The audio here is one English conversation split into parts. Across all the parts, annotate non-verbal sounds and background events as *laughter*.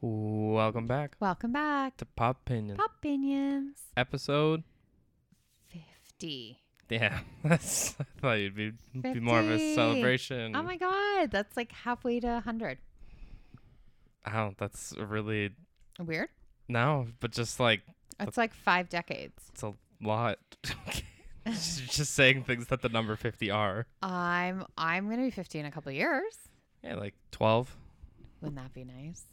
Welcome back Welcome back. to Pop Opinion Pop Opinions episode. 50. Yeah, *laughs* that's. I thought you'd be be more of a celebration. Oh my God. That's like halfway to 100. Oh, that's really Weird. no, but just like It's like five decades. it's a lot. *laughs* *laughs* just saying things that the number fifty are. I'm I'm gonna be 50 in a couple of years. Yeah, like twelve. Wouldn't that be nice?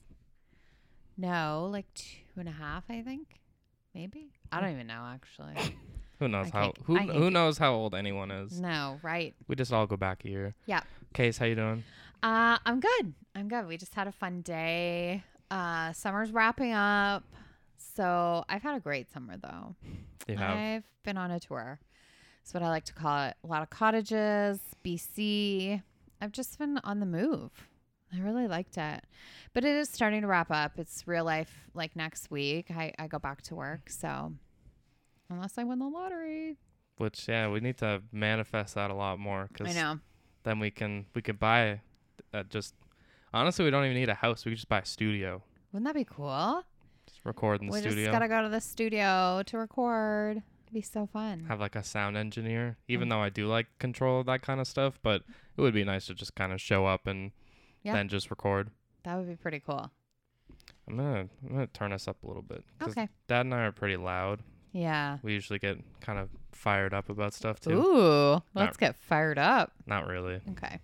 No, like two and a half, I think. Maybe. I don't even know actually. *laughs* Who knows I how? can't- Who I can't who knows how old anyone is? no, right. We just all go back a year. Yeah. Case, how you doing? Uh, I'm good. I'm good. We just had a fun day. Uh, summer's wrapping up. So I've had a great summer though. You have I've been on a tour. That's what I like to call it. A lot of cottages, BC. I've just been on the move. I really liked it. But it is starting to wrap up. It's real life like next week. I, I go back to work. So unless I win the lottery. which yeah, we need to manifest that a lot more I because know. then we can we could buy uh, just honestly we don't even need a house we could just buy a studio Wouldn't that be cool? just record in the we studio just gotta go to the studio to record. It'd be so fun. have like a sound engineer even Mm. though i do like control of that kind of stuff but it would be nice to just kind of show up and Yeah. then just record That would be pretty cool. i'm gonna i'm gonna turn us up a little bit Okay. dad and i are pretty loud Yeah. we usually get kind of fired up about stuff too Ooh, let's get fired up. not really Okay.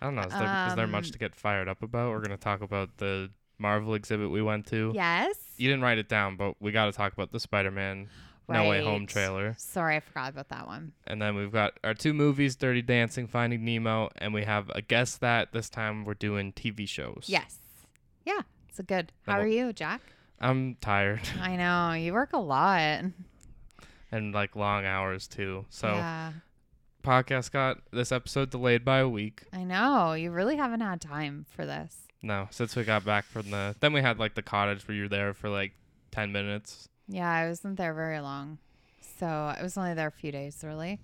i don't know is there, is there much Um, to get fired up about we're gonna talk about the marvel exhibit we went to Yes. you didn't write it down but we got to talk about the spider-man no way home trailer Sorry, I forgot about that one. And then we've got our two movies, Dirty Dancing, Finding Nemo, and we have a guess that this time we're doing TV shows. Yes. Yeah, it's a good. How are you, Jack? I'm tired *laughs* I know you work a lot. and like long hours too. So yeah, podcast got this episode delayed by a week. I know you really haven't had time for this. No, since we got back from the then we had like the cottage where you're there for like ten minutes. Yeah, I wasn't there very long, so I was only there a few days, really.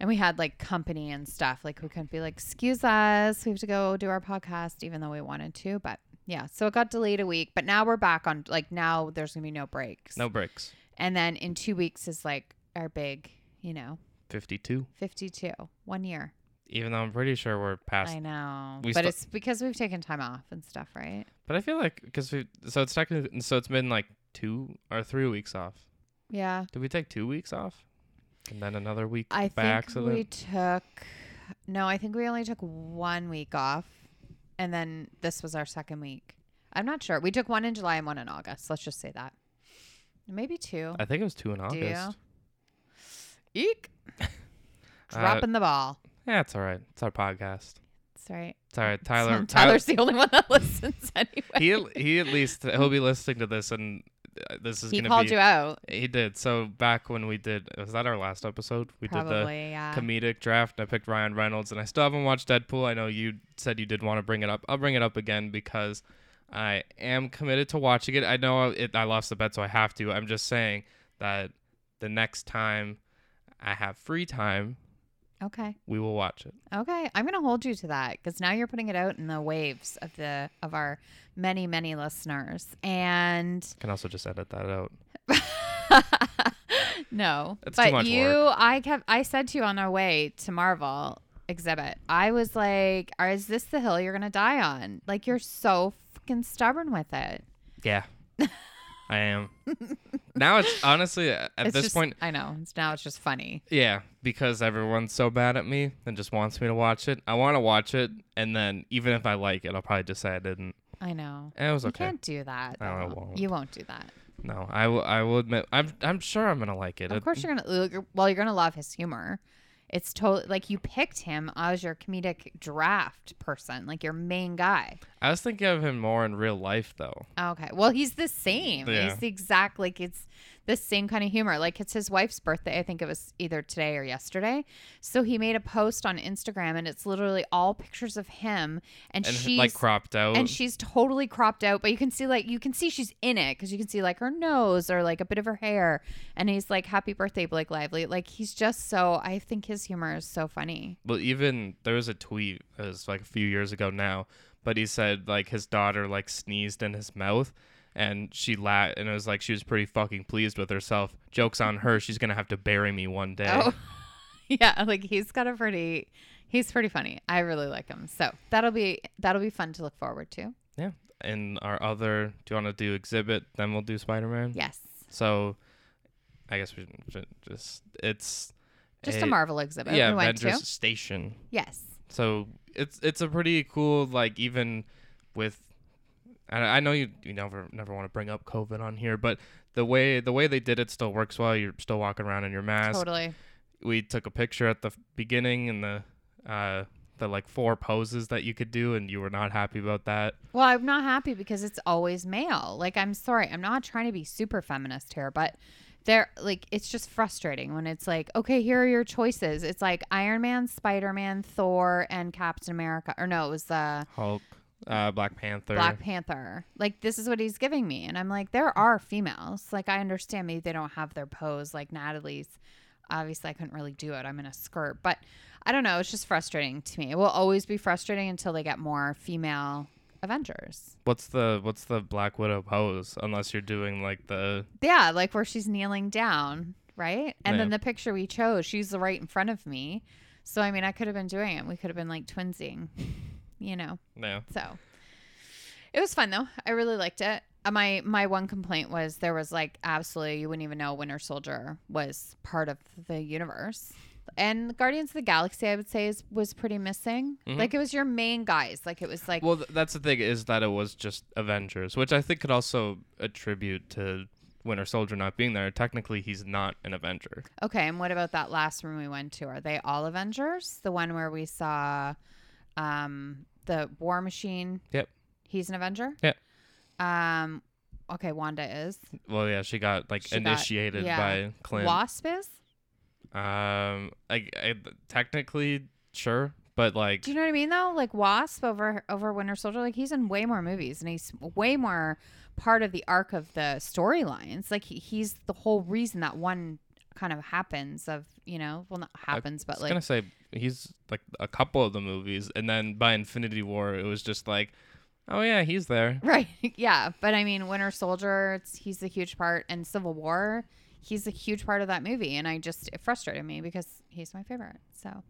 And we had like company and stuff. Like we couldn't be like, excuse us, we have to go do our podcast, even though we wanted to. But yeah, so it got delayed a week. But now we're back on. Like now, there's gonna be no breaks. No breaks. And then in two weeks is like our big, you know, Fifty two. 52, one year. Even though I'm pretty sure we're past I know, we but stu- it's because we've taken time off and stuff, right? but I feel like because we so it's technically so it's been like two or three weeks off. Yeah, Did we take two weeks off? And then another week I by think accident? we took. No, I think we only took one week off, and then this was our second week. I'm not sure. We took one in July and one in August. Let's just say that. Maybe two. I think it was two in Do you? August. Eek. *laughs* Uh, Dropping the ball. Yeah, it's all right. It's our podcast. That's right. It's all right. Tyler. *laughs* Tyler's the only one that *laughs* listens anyway. he he at least he'll be listening to this, and Uh, this is He gonna called be. you out. He did. So back when we did, was that our last episode? We did the Probably, yeah. comedic draft. I picked Ryan Reynolds, and I still haven't watched Deadpool. I know you said you did want to bring it up. I'll bring it up again because I am committed to watching it. I know it, I lost the bet, so I have to. I'm just saying that the next time I have free time, okay. we will watch it. Okay, I'm gonna hold you to that because now you're putting it out in the waves of the of our many many listeners, and Can also just edit that out. *laughs* no, That's too but much you, work. I kept, I said to you on our way to Marvel exhibit, I was like, is this the hill you're gonna die on? Like you're so fucking stubborn with it." Yeah. *laughs* I am. now it's *laughs* honestly at It's this just- point, I know. It's now it's just funny. yeah, because everyone's so bad at me and just wants me to watch it. I want to watch it, and then even if I like it, I'll probably just say I didn't. I know. And it was You okay. can't do that. No, I won't. You won't do that. No, I will. I will admit. I'm. I'm sure I'm gonna like it. Of course, you're gonna. Well, you're gonna love his humor. It's totally like you picked him as your comedic draft person, like your main guy. I was thinking of him more in real life, though. Okay. Well, he's the same. Yeah. He's the exact like it's the same kind of humor. Like it's his wife's birthday. I think it was either today or yesterday. So he made a post on Instagram, and it's literally all pictures of him, and, And she's like cropped out. and she's totally cropped out, but you can see like you can see she's in it because you can see like her nose or like a bit of her hair, and he's like "Happy birthday, Blake Lively." Like he's just so. I think his humor is so funny. well, even there was a tweet. It was like a few years ago now, but he said like his daughter like sneezed in his mouth and she la and it was like she was pretty fucking pleased with herself. Jokes on her, she's gonna have to bury me one day. Oh, *laughs* yeah. Like he's got a pretty, he's pretty funny. I really like him. So that'll be that'll be fun to look forward to. Yeah. And our other, do you want to do exhibit? Then we'll do Spider Man. Yes. So, I guess we should just it's Just a, Marvel exhibit yeah we went Avengers. Station. Yes. So it's it's a pretty cool like even with I, I know you you never never want to bring up COVID on here, but the way the way they did it still works well. You're still walking around in your mask. Totally. We took a picture at the beginning and the uh the like four poses that you could do, and you were not happy about that. Well, I'm not happy because it's always male. Like, I'm sorry. I'm not trying to be super feminist here, but they're like, it's just frustrating when it's like, okay, here are your choices. It's like Iron Man, Spider Man, Thor, and Captain America. Or no, it was the Hulk, uh, Black Panther. Black Panther. Like, this is what he's giving me. And I'm like, there are females. Like, I understand maybe they don't have their pose like Natalie's. Obviously, I couldn't really do it. I'm in a skirt. But I don't know. It's just frustrating to me. It will always be frustrating until they get more female Avengers. What's the what's the Black Widow pose? Unless you're doing like the Yeah, like where she's kneeling down, right? And then the picture we chose, she's right in front of me. So I mean, I could have been doing it. We could have been like twinsing, *laughs* you know. no. So it was fun though. I really liked it. Uh, my my one complaint was there was like absolutely you wouldn't even know Winter Soldier was part of the universe. And Guardians of the Galaxy, I would say, is, was pretty missing. Mhm. Like it was your main guys. Like it was like Well, th- that's the thing is that it was just Avengers, which I think could also attribute to Winter Soldier not being there. Technically, he's not an Avenger. Okay, and what about that last room we went to? Are they all Avengers? The one where we saw um the War Machine? Yep. He's an Avenger? Yep. Um okay, Wanda is. Well, yeah, she got like She got- initiated yeah. by Clint. Wasp is? Um, I, I technically sure, but like Do you know what I mean though? Like Wasp over over Winter Soldier, like he's in way more movies and he's way more part of the arc of the storylines. Like he, he's the whole reason that one kind of happens of, you know, well not happens, I but was like gonna say he's like a couple of the movies, and then by Infinity War, it was just like, oh yeah, he's there. *laughs* Right. Yeah. But I mean, Winter Soldier, it's, he's a huge part, and Civil War, he's a huge part of that movie. And I just, it frustrated me because he's my favorite. So,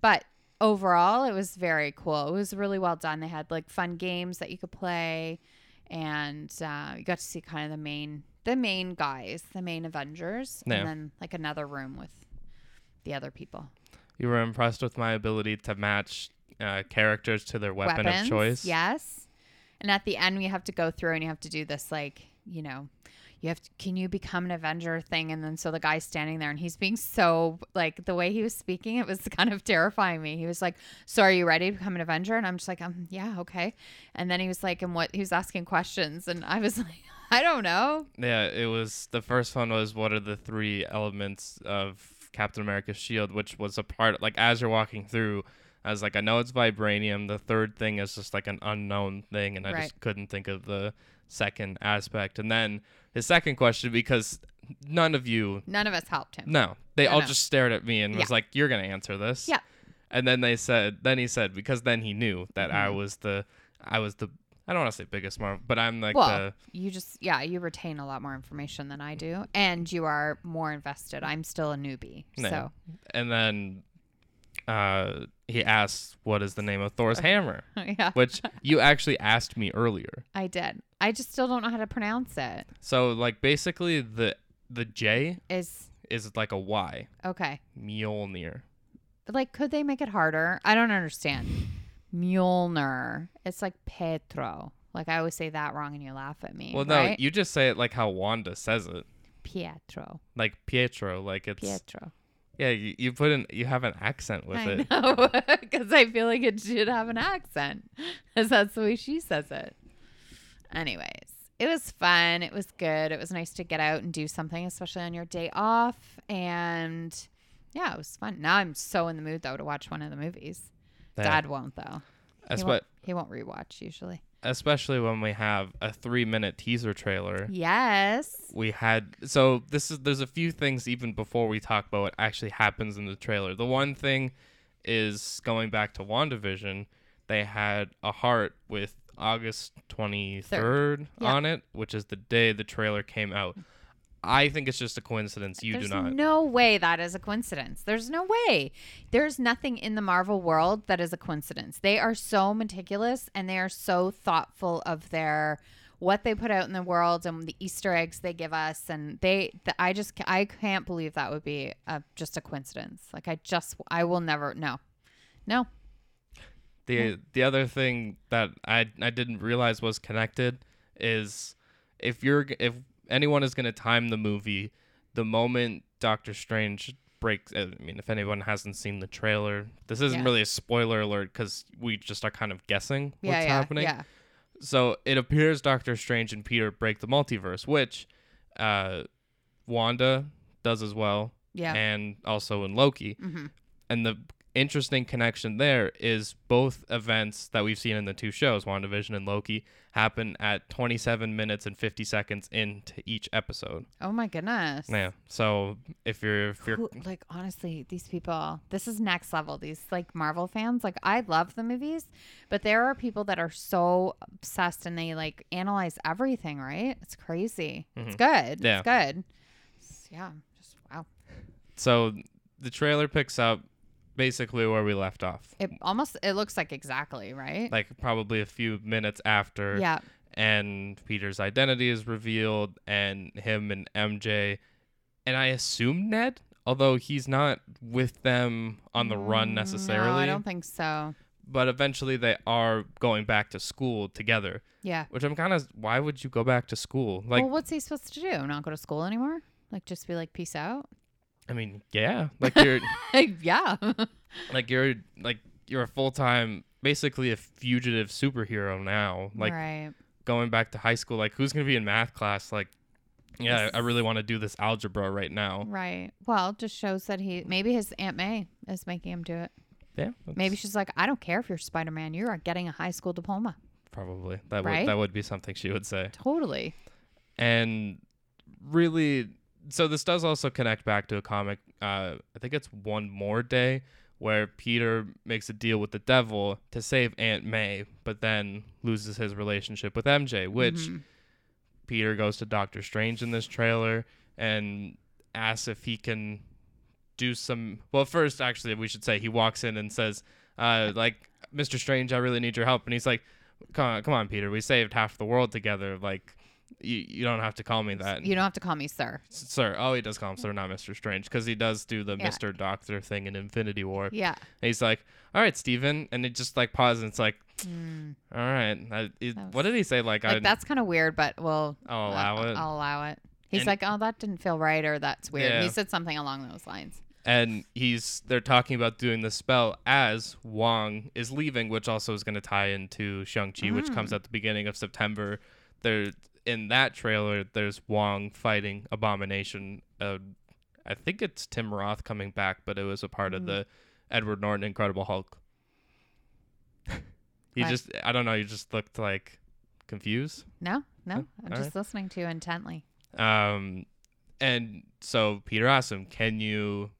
but overall, it was very cool. It was really well done. They had like fun games that you could play, and uh, you got to see kind of the main, the main guys, the main Avengers, Yeah. and then like another room with the other people. You were impressed with my ability to match uh, characters to their weapon of choice. Yes. And at the end, we have to go through and you have to do this, like, you know, you have to, can you become an Avenger thing? And then so the guy's standing there and he's being so, like, the way he was speaking, it was *laughs* kind of terrifying me. He was like, So are you ready to become an Avenger? And I'm just like, um, Yeah, okay. And then he was like, And what? He was asking questions. And I was *laughs* like, I don't know. Yeah, it was the first one was what are the three elements of Captain America's shield, which was a part like as you're walking through, I was like, I know it's vibranium. The third thing is just like an unknown thing, and I Right. just couldn't think of the second aspect. And then his second question, because none of you None of us helped him. no, they all just stared at me and was like, You're gonna answer this. Yeah. And then they said then he said, because then he knew that I Mhm. was the I was the I don't want to say biggest Marvel, but I'm like well, the you just, yeah, you retain a lot more information than I do. And you are more invested. I'm still a newbie. No. So, and then uh he asks, what is the name of Thor's *laughs* hammer yeah. which you actually asked me earlier I did. I just still don't know how to pronounce it. so like basically the the J Is is like a Y okay. Mjolnir Like, could they make it harder? I don't understand. Mjolnir. It's like Petro. Like I always say that wrong, and you laugh at me. well no right? you just say it like how Wanda says it Pietro. like Pietro like it's Pietro. yeah you, you put in you have an accent with I it know *laughs* because I feel like it should have an accent, because that's the way she says it. Anyways, it was fun. It was good. It was nice to get out and do something, especially on your day off. And yeah, it was fun. Now I'm so in the mood though to watch one of the movies. Yeah. Dad won't though. Espe- He won't, he won't rewatch usually. especially when we have a three minute teaser trailer Yes. we had so this is there's a few things even before we talk about what actually happens in the trailer. The one thing is going back to WandaVision, they had a heart with August 23rd Yeah. on it, which is the day the trailer came out. I think it's just a coincidence. You There's do not. no way that is a coincidence. There's no way. There's nothing in the Marvel world that is a coincidence. They are so meticulous and they are so thoughtful of their what they put out in the world and the Easter eggs they give us. And they, the, I just, I can't believe that would be a, just a coincidence. Like I just, I will never, no, no. The the other thing that I I didn't realize was connected is if you're if anyone is going to time the movie, the moment Doctor Strange breaks I mean if anyone hasn't seen the trailer, this isn't Yeah. really a spoiler alert cuz we just are kind of guessing what's yeah, yeah, happening. yeah. So it appears Doctor Strange and Peter break the multiverse, which uh Wanda does as well Yeah. and also in Loki hmm and the interesting connection there is both events that we've seen in the two shows, WandaVision and Loki, happen at 27 minutes and 50 seconds into each episode. Oh my goodness. Yeah. So if you're if you're Who, like honestly, these people, this is next level. These like Marvel fans, like I love the movies, but there are people that are so obsessed and they like analyze everything. Right? It's crazy. It's good. Mm-hmm. Yeah. It's good. It's- yeah. Just wow. so the trailer picks up basically where we left off. It almost it looks like exactly right. Like probably a few minutes after yeah. and Peter's identity is revealed and him and MJ and I assume Ned, although he's not with them on the run Mm, necessarily. No, I don't think so. but eventually they are going back to school together Yeah. which i'm kind of why would you go back to school like well, what's he supposed to do? Not go to school anymore? Like just be like peace out? I mean yeah like you're *laughs* yeah. *laughs* like you're like you're a full-time basically a fugitive superhero now like right. going back to high school like who's gonna be in math class like yeah i really want to do this algebra right now Right. Well, just shows that he maybe his Aunt May is making him do it. yeah Maybe she's like, I don't care if you're Spider Man. You are getting a high school diploma. probably that Right? would that would be something she would say Totally. and really so this does also connect back to a comic uh i think it's one more day where peter makes a deal with the devil to save aunt may but then loses his relationship with mj which Mhm. peter goes to doctor strange in this trailer and asks if he can do some well first actually we should say he walks in and says uh like mr strange i really need your help and he's like come on, come on peter we saved half the world together like you, you don't have to call me that You don't have to call me sir. Sir oh he does call him sir not mr strange because he does do the Yeah. mr doctor thing in infinity war Yeah. and he's like all right steven and it just like pauses and it's like Mm. all right I, it- That what did he say like, Like I, that's kind of weird, but well, i'll allow uh, it I'll allow it. He's And- like, oh, that didn't feel right, or that's weird. Yeah. He said something along those lines. and he's they're talking about doing the spell as Wong is leaving, which also is going to tie into Shang Chi, which comes Mm. at the beginning of September. There in that trailer, there's Wong fighting Abomination. Uh, I think it's Tim Roth coming back, but it was a part of Mm. the Edward Norton Incredible Hulk. *laughs* he Right. just I don't know, he just looked like confused. No, no, Huh? I'm All just listening to you intently. Um, and so Peter asked him, "Can you,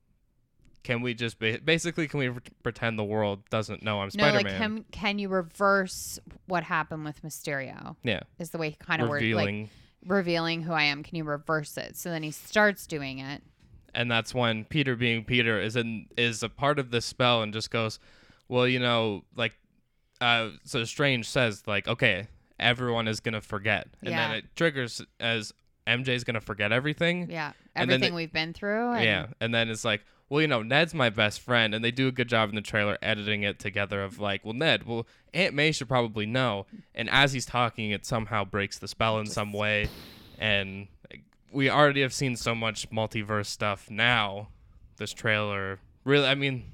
can we just ba- basically can we re- pretend the world doesn't know I'm No, Spider like Man?" can can you reverse what happened with Mysterio? yeah, Is the way he kind of worded like revealing, revealing who I am. Can you reverse it? So then he starts doing it. and that's when Peter, being Peter, is in is a part of this spell and just goes, "Well, you know, like, uh, so Strange says like, okay, everyone is gonna forget, and Yeah. then it triggers as MJ's gonna forget everything, Yeah, everything we've been through. And Yeah, and then it's like, well, you know, Ned's my best friend, and they do a good job in the trailer editing it together. Of like, well, Ned, well, Aunt May should probably know, and as he's talking, it somehow breaks the spell in some way, and we already have seen so much multiverse stuff now. This trailer, really, I mean,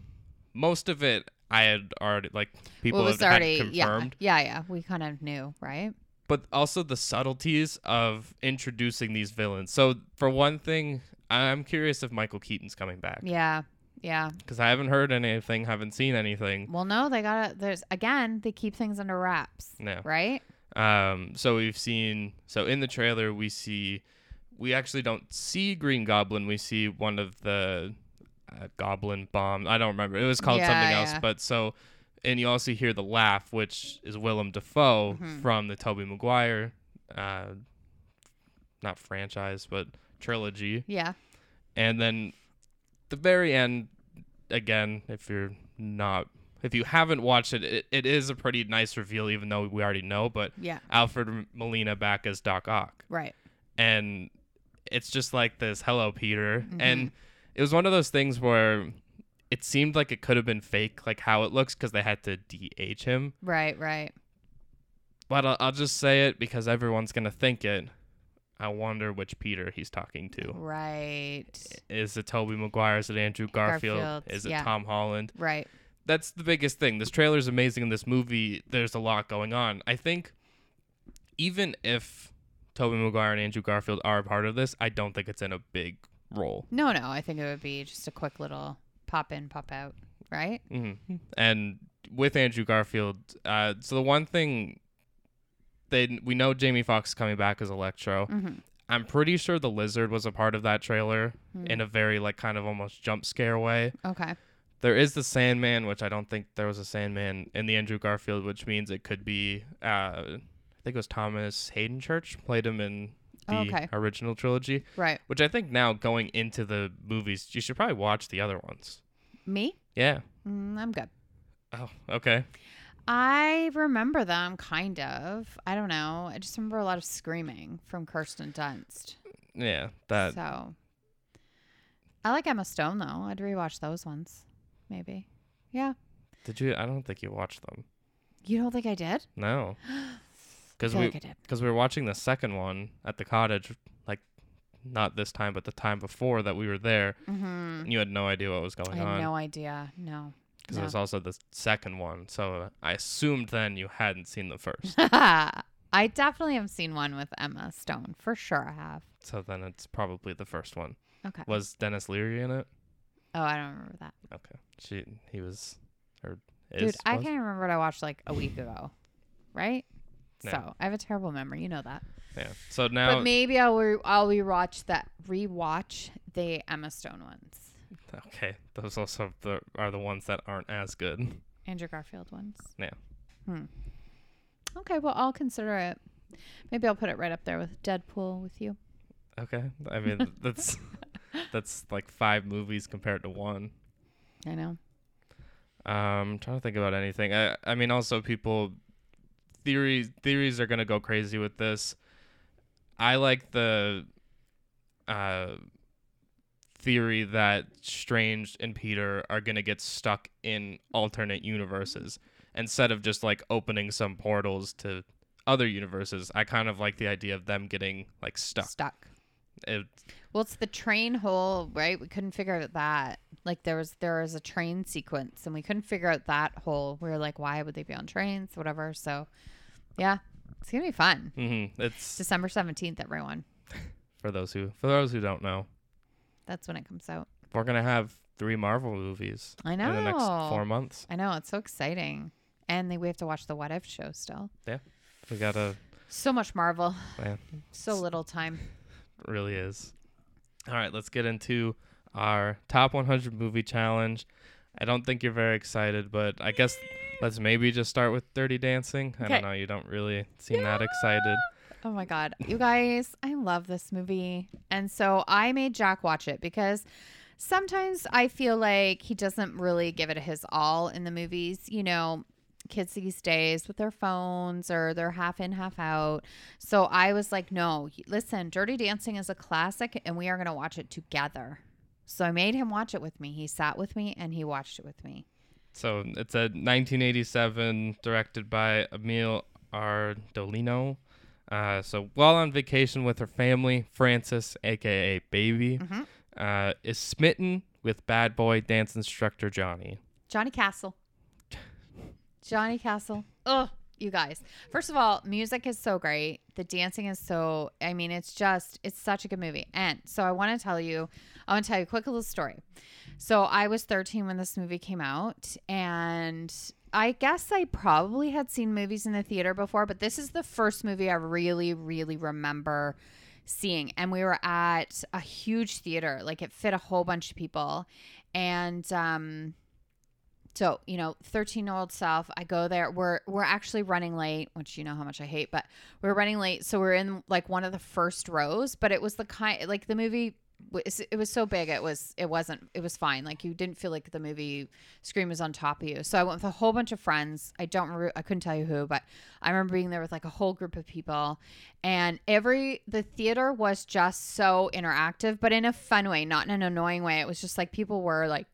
most of it I had already like people well, it was had already confirmed yeah, yeah, yeah. We kind of knew, right? But also the subtleties of introducing these villains. So for one thing, I'm curious if Michael Keaton's coming back Yeah, yeah. because I haven't heard anything, haven't seen anything. Well, no, they gotta. There's again, they keep things under wraps, No. right? Um. So we've seen. So in the trailer, we see. We actually don't see Green Goblin. We see one of the uh, Goblin bomb. I don't remember. It was called Yeah, something else. yeah. But so and you also hear the laugh, which is Willem Dafoe Mhm. from the Tobey Maguire, uh, not franchise, but trilogy. Yeah. And then the very end, again, if you're not, if you haven't watched it, it, it is a pretty nice reveal, even though we already know. But Yeah. Alfred Molina back as Doc Ock, Right. and it's just like this, "Hello, Peter," Mm-hmm. and it was one of those things where it seemed like it could have been fake, like how it looks, because they had to de-age him. Right. Right. But I'll, I'll just say it because everyone's gonna think it. I wonder which Peter he's talking to. Right. Is it Tobey Maguire? Is it Andrew Garfield? Garfield, Is it yeah. Tom Holland? Right. That's the biggest thing. This trailer is amazing in this movie. There's a lot going on. I think even if Tobey Maguire and Andrew Garfield are a part of this, I don't think it's in a big role. No, no. I think it would be just a quick little pop in, pop out. Right. hmm And with Andrew Garfield, uh, so the one thing they we know Jamie Foxx is coming back as Electro. Mm-hmm. I'm pretty sure the lizard was a part of that trailer Hmm. in a very like kind of almost jump scare way. Okay. There is the Sandman, which I don't think there was a Sandman in the Andrew Garfield, which means it could be. Uh, I think it was Thomas Haden Church played him in the Okay. original trilogy, Right. which I think now going into the movies, you should probably watch the other ones. Me? Yeah. Mm, I'm good. Oh, okay. I remember them kind of. I don't know. I just remember a lot of screaming from Kirsten Dunst. Yeah, that. so I like Emma Stone though. I'd rewatch those ones. Maybe. Yeah. Did you? I don't think you watched them. You don't think I did? No, *gasps* because we like because we were watching the second one at the cottage, like not this time, but the time before that we were there. Mm-hmm. You had no idea what was I going had on. no idea. No. because No. it was also the second one. So I assumed then you hadn't seen the first. *laughs* I definitely have seen one with Emma Stone. For sure I have. so then it's probably the first one. Okay. Was Denis Leary in it? Oh, I don't remember that. Okay, she he was or Dude, is. I was? can't remember what I watched like a week ago. Right? Yeah. So I have a terrible memory. You know that. Yeah. So now but maybe I'll re- I'll rewatch that rewatch the Emma Stone ones, okay, those also the, are the ones that aren't as good. Andrew Garfield ones. Yeah. Hmm. Okay, well I'll consider it. Maybe I'll put it right up there with Deadpool with you. Okay, I mean *laughs* that's that's like five movies compared to one. I know. Um, trying to think about anything. I I mean, also people theories theories are gonna go crazy with this. I like the uh theory that Strange and Peter are gonna get stuck in alternate universes instead of just like opening some portals to other universes. I kind of like the idea of them getting like stuck. Stuck. It, Well, it's the train hole, right? We couldn't figure out that. Like there was there was a train sequence, and we couldn't figure out that hole. We were like, why would they be on trains, whatever. So, yeah, it's gonna be fun. mhm, it's December seventeenth, everyone. *laughs* for those who for those who don't know. That's when it comes out. We're gonna have three Marvel movies I know. in the next four months. I know it's so exciting, and then we have to watch the What If show still. Yeah, we gotta So much Marvel, man, so little time. really is. All right, let's get into our top 100 movie challenge. I don't think you're very excited, but I guess let's maybe just start with Dirty Dancing. I don't know. You don't really seem that excited. Oh my god, you guys, I love this movie. And so I made Jack watch it because sometimes I feel like he doesn't really give it his all in the movies, you know, kids these days with their phones or they're half in, half out. So I was like, "No, listen, Dirty Dancing is a classic and we are going to watch it together." So I made him watch it with me. He sat with me and he watched it with me. So it's a 1987, directed by Emil Ardolino. Uh, so while on vacation with her family, Frances, aka Baby, Mhm. uh, is smitten with bad boy dance instructor Johnny. Johnny Castle. Johnny Castle. Ugh, you guys. First of all, music is so great. The dancing is so, I mean, it's just, it's such a good movie. And so I want to tell you, I want to tell you a quick little story. So I was 13 when this movie came out, and I guess I probably had seen movies in the theater before, but this is the first movie I really, really remember seeing. And we were at a huge theater, like it fit a whole bunch of people. And, um, So, you know, 13 year old self, I go there. We're we're actually running late, which you know how much I hate, but we're running late. So we're in like one of the first rows, but it was the kind like the movie it was so big it was it wasn't it was fine. Like you didn't feel like the movie screen was on top of you. So i went with a whole bunch of friends. I don't remember i couldn't tell you who but i remember being there with like a whole group of people. And every the theater was just so interactive but in a fun way not in an annoying way. It was just like people were like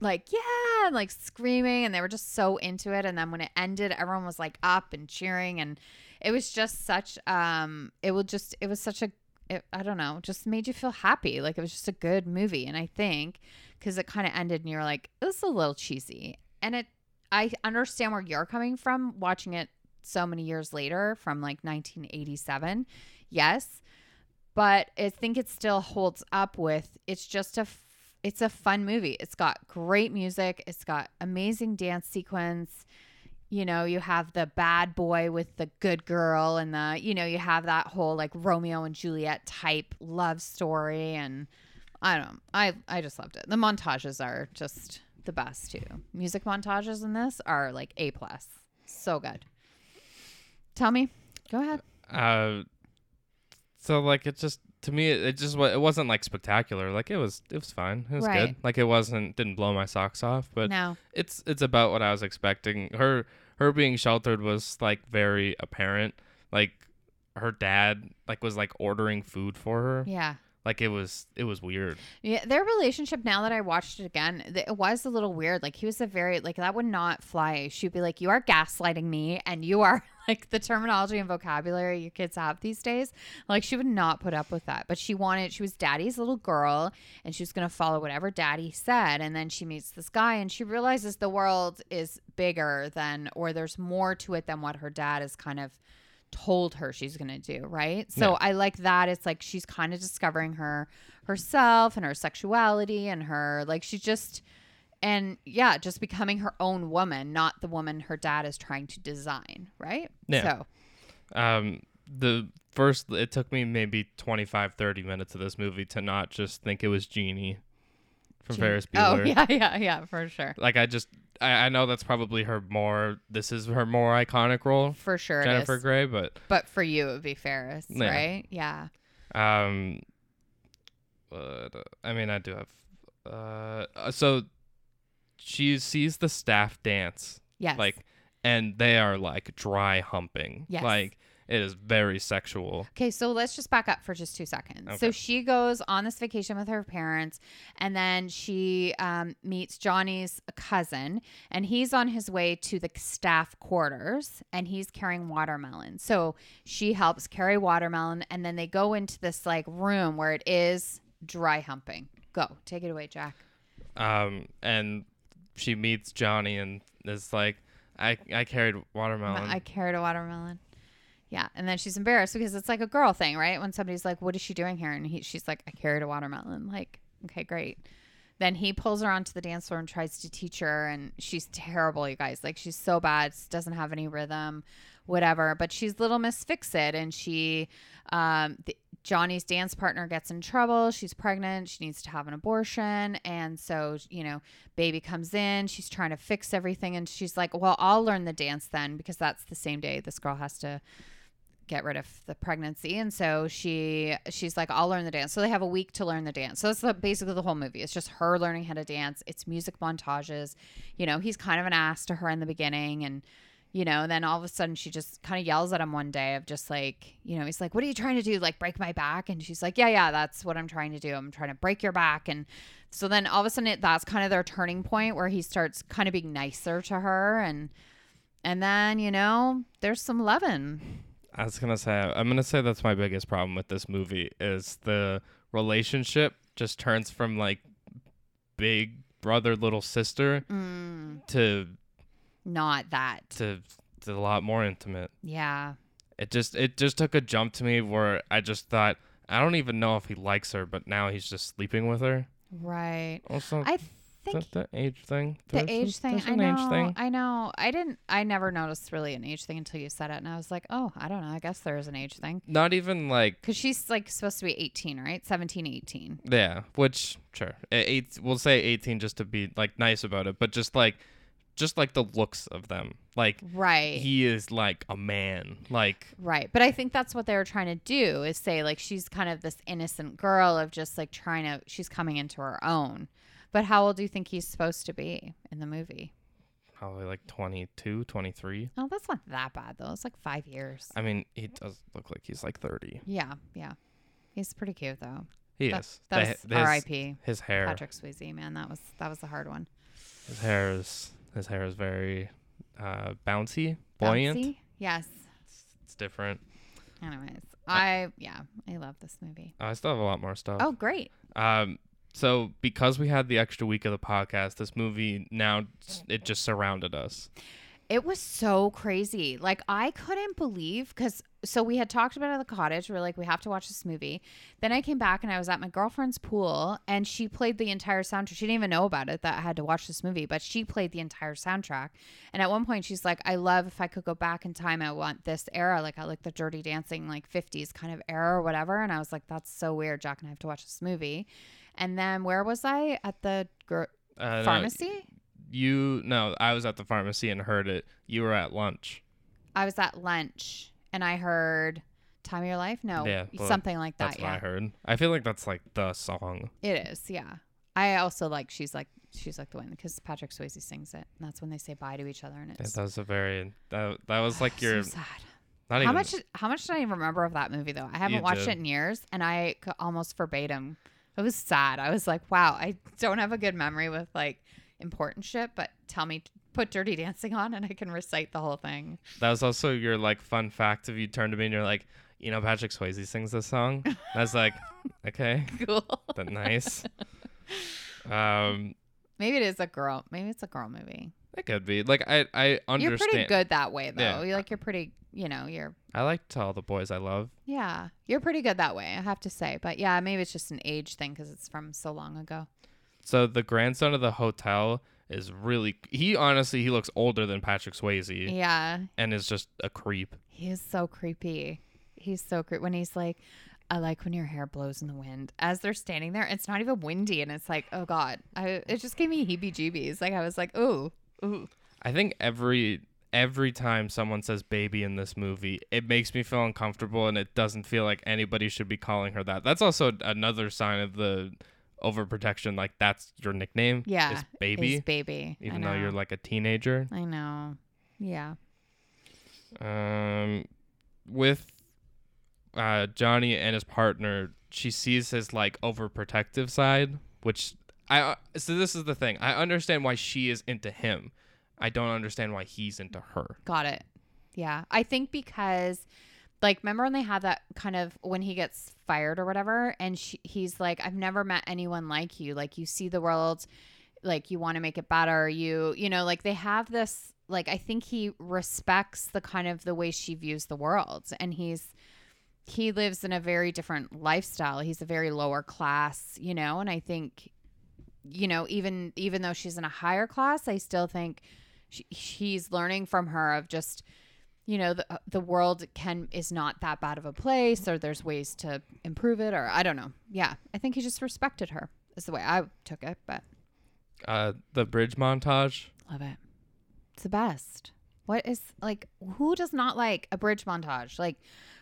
like yeah and like screaming and they were just so into it. And then when it ended everyone was like up and cheering. And it was just such um it was just it was such a it, I don't know, just made you feel happy. Like it was just a good movie. And I think because it kind of ended and you're like, this is a little cheesy. And it, I understand where you're coming from watching it so many years later from like 1987. Yes. But I think it still holds up with it's just a it's a fun movie. It's got great music. It's got amazing dance sequence you know you have the bad boy with the good girl and the you know you have that whole like romeo and juliet type love story and i don't i i just loved it. The montages are just the best too. Music montages in this are like a plus. So good. Tell me. Go ahead. Uh so like it just to me it, just it wasn't like spectacular like it was it was fine it was Right. good like it wasn't didn't blow my socks off but no it's it's about what I was expecting. Her her being sheltered was like very apparent. Like her dad like was like ordering food for her. yeah Like it was it was weird. Yeah, their relationship now that I watched it again, it was a little weird. Like he was a very like that would not fly. She'd be like, "You are gaslighting me," and you are like the terminology and vocabulary your kids have these days. Like she would not put up with that. But she wanted. She was daddy's little girl, and she was gonna follow whatever daddy said. And then she meets this guy, and she realizes the world is bigger than, or there's more to it than what her dad is kind of told her she's going to do, right? So Yeah. I like that it's like she's kind of discovering her herself and her sexuality and her like she just and yeah, just becoming her own woman, not the woman her dad is trying to design, right? Yeah. So, Um the first it took me maybe 25 30 minutes of this movie to not just think it was Jeannie from Gee- Ferris Oh, *laughs* yeah, yeah, yeah, for sure. Like I just I, I know that's probably her more this is her more iconic role, For sure Jennifer. Grey, but But for you it would be Ferris, Yeah. right? Yeah. Um, but uh, I mean, I do have. Uh, uh, so she sees the staff dance, Yes. like, and they are like dry humping. Yes. Like it is very sexual. Okay, so let's just back up for just two seconds. Okay. So she goes on this vacation with her parents, and then she um, meets Johnny's cousin, and he's on his way to the staff quarters, and he's carrying watermelon. So she helps carry watermelon, and then they go into this like room where it is dry humping. Go, take it away, Jack. Um, and she meets Johnny and is like, I I carried watermelon. I carried a watermelon. Yeah, and then she's embarrassed because it's like a girl thing, right? When somebody's like, "What is she doing here?" and he, she's like, "I carried a watermelon." Like, okay, great. Then he pulls her onto the dance floor and tries to teach her, and she's terrible, you guys. Like, she's so bad, doesn't have any rhythm, whatever. But she's little Miss Fix It, and she, um, the, Johnny's dance partner gets in trouble. She's pregnant. She needs to have an abortion. And so, you know, baby comes in. She's trying to fix everything. And she's like, well, I'll learn the dance then because that's the same day this girl has to get rid of the pregnancy and so she she's like i'll learn the dance so they have a week to learn the dance so that's the, basically the whole movie it's just her learning how to dance it's music montages you know he's kind of an ass to her in the beginning and you know and then all of a sudden she just kind of yells at him one day of just like you know he's like what are you trying to do? Like break my back? And she's like yeah yeah that's what i'm trying to do. I'm trying to break your back. And so then all of a sudden it, that's kind of their turning point where he starts kind of being nicer to her. And and then you know there's some loving. I was gonna say I'm gonna say that's my biggest problem with this movie is the relationship just turns from like big brother little sister mm, to not that to, to a lot more intimate. yeah It just it just took a jump to me where I just thought I don't even know if he likes her, but now he's just sleeping with her. right Also, i think the age thing. the There's age some- thing i know age thing. i know i didn't i never noticed really an age thing until you said it and i was like oh i don't know i guess there is an age thing Not even like because she's like supposed to be 18 right 17 18 Yeah, which sure, eight. We'll say eighteen just to be like nice about it, but just like just like the looks of them. Like Right. he is like a man. Like Right. But I think that's what they were trying to do is say like she's kind of this innocent girl of just like trying to she's coming into her own. But how old do you think he's supposed to be in the movie? probably like 22, 23. Oh, that's not that bad though. It's like 5 years. I mean, he does look like he's like 30. Yeah, yeah. He's pretty cute though. He That- is. That The- was his, R.I.P. his hair. Patrick Swayze, man. That was that was a hard one. His hair is his hair is very uh, bouncy, buoyant. Bouncy? Yes. It's different. Anyways, I yeah, I love this movie. I still have a lot more stuff. Oh, great. Um, so because we had the extra week of the podcast, this movie now it just surrounded us. It was so crazy. Like I couldn't believe because so we had talked about it at the cottage. We are like, we have to watch this movie. Then I came back and I was at my girlfriend's pool and she played the entire soundtrack. She didn't even know about it that I had to watch this movie, but she played the entire soundtrack. And at one point she's like, I love if I could go back in time, I want this era. Like I like the dirty dancing, like 50s kind of era or whatever. And I was like, that's so weird. Jack and I have to watch this movie. And then where was I? At the gr- Uh, no, pharmacy? You no, I was at the pharmacy and heard it. You were at lunch. I was at lunch and I heard "Time of Your Life." No, Yeah, something like that. That's what I heard. I feel like that's like the song. it is. Yeah, I also like she's like she's like the one because Patrick Swayze sings it. And that's when they say bye to each other, and It it's was a very that, that was *sighs* like your so sad. not How even much? How much did I remember of that movie though? I haven't watched did. it in years, and I could almost verbatim. It was sad. I was like, wow, I don't have a good memory with like important shit, but tell me, put Dirty Dancing on, and I can recite the whole thing. That was also your like fun fact. If you turned to me and you're like, you know, Patrick Swayze sings this song. And I was like, *laughs* okay, Cool. that nice. *laughs* Um, Maybe it is a girl. Maybe it's a girl movie. it could be like I I understand. You're pretty good that way, though. Yeah. You're like you're pretty. You know, you're I like to all the boys I love. yeah, you're pretty good that way. I have to say, but yeah, maybe it's just an age thing because it's from so long ago. So the grandson of the hotel is really he honestly he looks older than Patrick Swayze Yeah, and is just a creep. he is so creepy. He's so creepy when he's like, "I like when your hair blows in the wind." As they're standing there, it's not even windy, and it's like, "Oh God!" I it just gave me heebie-jeebies. Like I was like, "Ooh, ooh." I think every every time someone says baby in this movie, it makes me feel uncomfortable and it doesn't feel like anybody should be calling her that. That's also another sign of the overprotection like that's your nickname. Yeah, is baby His baby. Even though you're like a teenager. I know. Yeah. Um with uh Johnny and his partner, she sees his like overprotective side, which I uh, so this is the thing. I understand why she is into him. I don't understand why he's into her. Got it. Yeah. I think because like remember when they have that kind of when he gets fired or whatever and she, he's like I've never met anyone like you. Like you see the world like you want to make it better. You you know like they have this like I think he respects the kind of the way she views the world and he's he lives in a very different lifestyle. He's a very lower class, you know, and I think you know even even though she's in a higher class, I still think she, he's learning from her of just you know the the world can is not that bad of a place or there's ways to improve it or I don't know. Yeah, I think he just respected her. Is the way I took it, but Uh the bridge montage. love it. It's the best. What is like who does not like a bridge montage? Like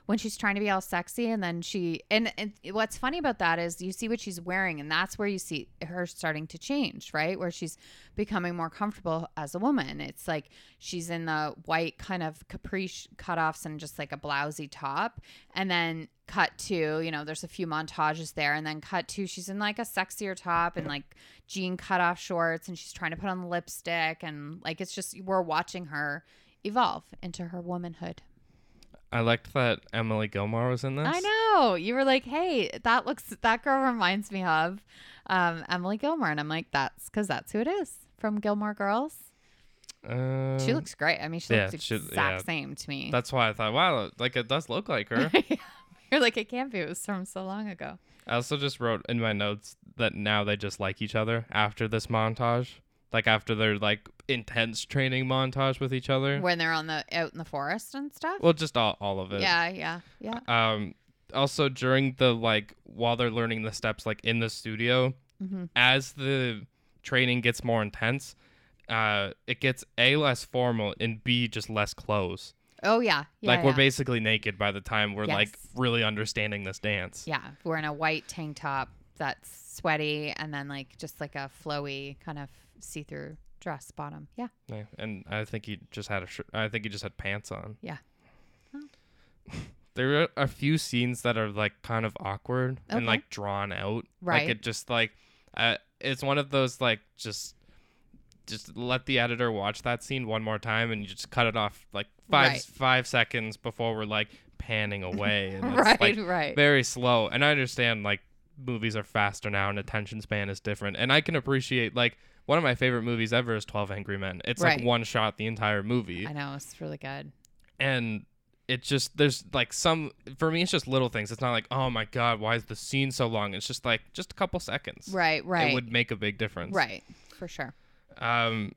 when she's trying to be all sexy and then she and, and what's funny about that is you see what she's wearing and that's where you see her starting to change, right? Where she's becoming more comfortable as a woman. It's like she's in the white kind of caprice cutoffs and just like a blousy top and then cut to, you know, there's a few montages there and then cut to she's in like a sexier top and like jean cutoff shorts and she's trying to put on lipstick and like it's just we're watching her evolve into her womanhood. I liked that Emily Gilmore was in this. I know. You were like, "Hey, that looks that girl reminds me of um, Emily Gilmore," and I'm like, "That's because that's who it is from Gilmore Girls." Uh, She looks great. I mean, she yeah, looks she- exact yeah. same to me. That's why I thought, wow, like it does look like *laughs* her. You're like, it can't be. It was from so long ago. I also just wrote in my notes that now they just like each other after this montage. Like after their like intense training montage with each other. When they're on the out in the forest and stuff. Well, just all, all of it. yeah, yeah, yeah. Um also during the like while they're learning the steps like in the studio, Mhm. as the training gets more intense, uh, it gets a less formal and b just less clothes. Oh yeah. yeah like we're basically naked by the time we're like really understanding this dance. Yeah, we're in a white tank top that's sweaty, and then like just like a flowy kind of see-through dress bottom. Yeah. Yeah, and I think he just had a shirt. I think he just had pants on. Yeah. Oh. *laughs* there are a few scenes that are like kind of awkward and like drawn out. Right. Like it just like uh, it's one of those like just just let the editor watch that scene one more time and you just cut it off like five Right. five seconds before we're like panning *laughs* away and it's right. like right. very slow. And I understand like movies are faster now and attention span is different. And I can appreciate like one of my favorite movies ever is 12 Angry Men. It's Right. like one shot the entire movie. I know it's really good. And it just there's like some for me it's just little things. It's not like, "Oh my god, why is the scene so long?" It's just like just a couple seconds. Right. Right. It would make a big difference. right. For sure. Um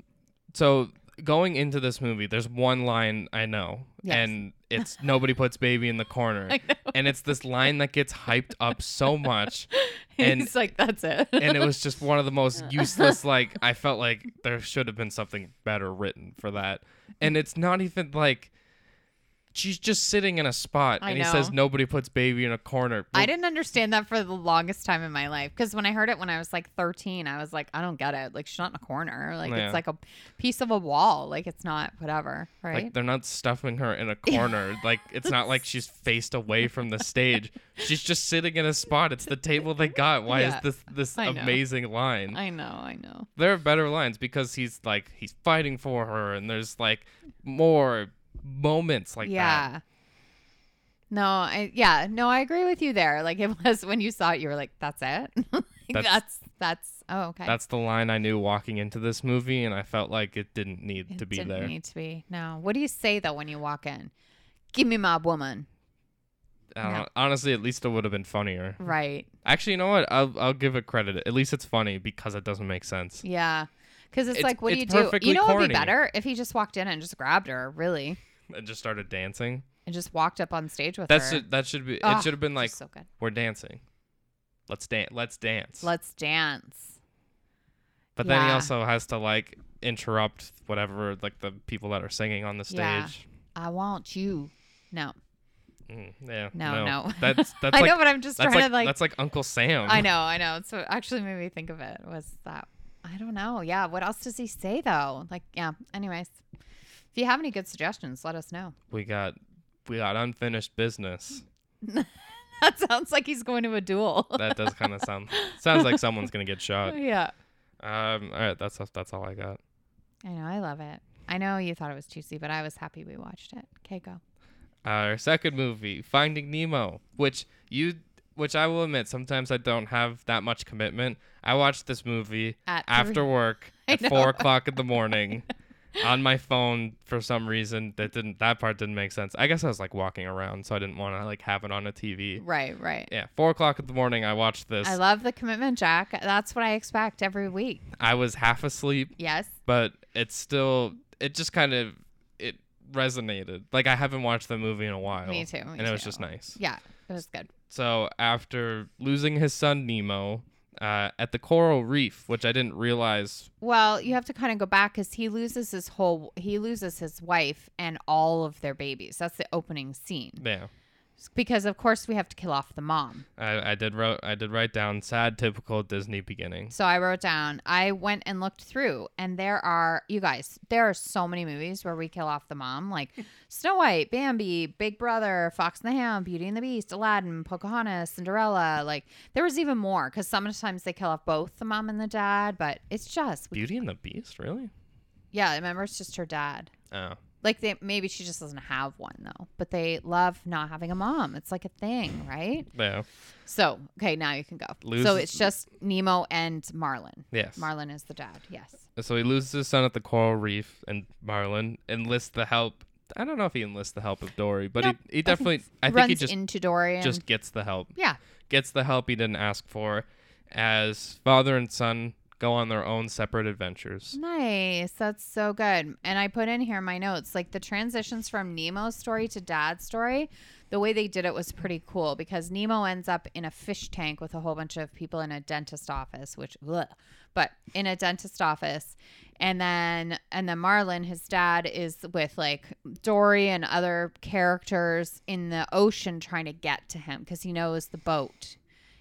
so going into this movie, there's one line I know, Yes. and it's nobody puts baby in the corner. *laughs* And it's this line that gets hyped up so much *laughs* And- He's like, that's it. and it was just one of the most *laughs* useless like i felt like there should have been something better written for that and it's not even like she's just sitting in a spot I and he says nobody puts baby in a corner I didn't understand that for the longest time in my life because when I heard it when I was like 13, I was like, I don't get it. Like she's not in a corner. Like Yeah. it's like a piece of a wall. Like it's not whatever. Right. like they're not stuffing her in a corner *laughs* like it's not like she's faced away from the stage she's just sitting in a spot it's the table they got why Yeah. is this this amazing line I know. I know. there are better lines because he's like he's fighting for her and there's like more moments like that yeah. No, I yeah, no, I agree with you there. Like it *laughs* was when you saw it, you were like, "That's it." *laughs* Like, That's- that's, that's oh okay. That's the line I knew walking into this movie, and I felt like it didn't need it to be didn't there. need to be. No. What do you say though when you walk in? Give me my woman. I don't No. Honestly, at least it would have been funnier. Right. Actually, you know what? I'll I'll give it credit. At least it's funny because it doesn't make sense. Yeah. Because it's, It's- like, what do you do? You know it'd be better if he just walked in and just grabbed her, really, And just started dancing. and just walked up on stage with That's her. it. That should be. Ah, it should have been like so good. we're dancing. Let's dance. Let's dance. Let's dance. but then he also has to like interrupt whatever like the people that are singing on the stage. Yeah. I want you. No, Mm, yeah. No, no. That's *laughs* that's I like know, but I'm just trying like, to like. that's like Uncle Sam. I know, I know. So actually made me think of it was that I don't know. Yeah, what else does he say though? Like, yeah. Anyways, if you have any good suggestions, let us know. We got we got unfinished business. *laughs* That sounds like he's going to a duel. That does kind of sound sounds like someone's gonna get shot. *laughs* yeah. Um, all right, that's that's all I got. I know. I love it. I know you thought it was cheesy, but I was happy we watched it. Okay, go. Our second movie, Finding Nemo, which you, which I will admit, sometimes I don't have that much commitment. I watched this movie At after work *laughs* at four o'clock in the morning on my phone for some reason. That didn't that part didn't make sense. I guess I was like walking around, so I didn't want to like have it on a TV. Right, right. Yeah, four o'clock in the morning. I watched this. I love the commitment, Jack. That's what I expect every week. I was half asleep, Yes. but it's still it just kind of it resonated. Like I haven't watched the movie in a while. Me too. me and it was too. just nice. Yeah, it was good. So after losing his son Nemo uh, at the coral reef, which I didn't realize, Well, you have to kind of go back because he loses his whole, he loses his wife and all of their babies. That's the opening scene. yeah, Because of course we have to kill off the mom. I, I did wrote I did write down sad typical Disney beginning. So I wrote down, I went and looked through, and there are, you guys, there are so many movies where we kill off the mom, like *laughs* Snow White, Bambi, Big Brother, Fox and the Hound, Beauty and the Beast, Aladdin, Pocahontas, Cinderella. Like there was even more because sometimes they kill off both the mom and the dad, but it's just, Beauty and the Beast, really? yeah, remember it's just her dad. Oh, Like they maybe she just doesn't have one though, but they love not having a mom. It's like a thing, right? yeah, So okay, now you can go. so it's just Nemo and Marlin. yes. Marlin is the dad. Yes. so he loses his son at the coral reef, and Marlin enlists the help. I don't know if he enlists the help of Dory, but Nope. he he definitely I think he just into Dory and just gets the help. yeah, gets the help he didn't ask for as father and son go on their own separate adventures. nice. That's so good. And I put in here my notes like the transitions from Nemo's story to Dad's story. the way they did it was pretty cool because Nemo ends up in a fish tank with a whole bunch of people in a dentist office, which, but in a dentist office, and then and then Marlin, his dad, is with like Dory and other characters in the ocean trying to get to him because he knows the boat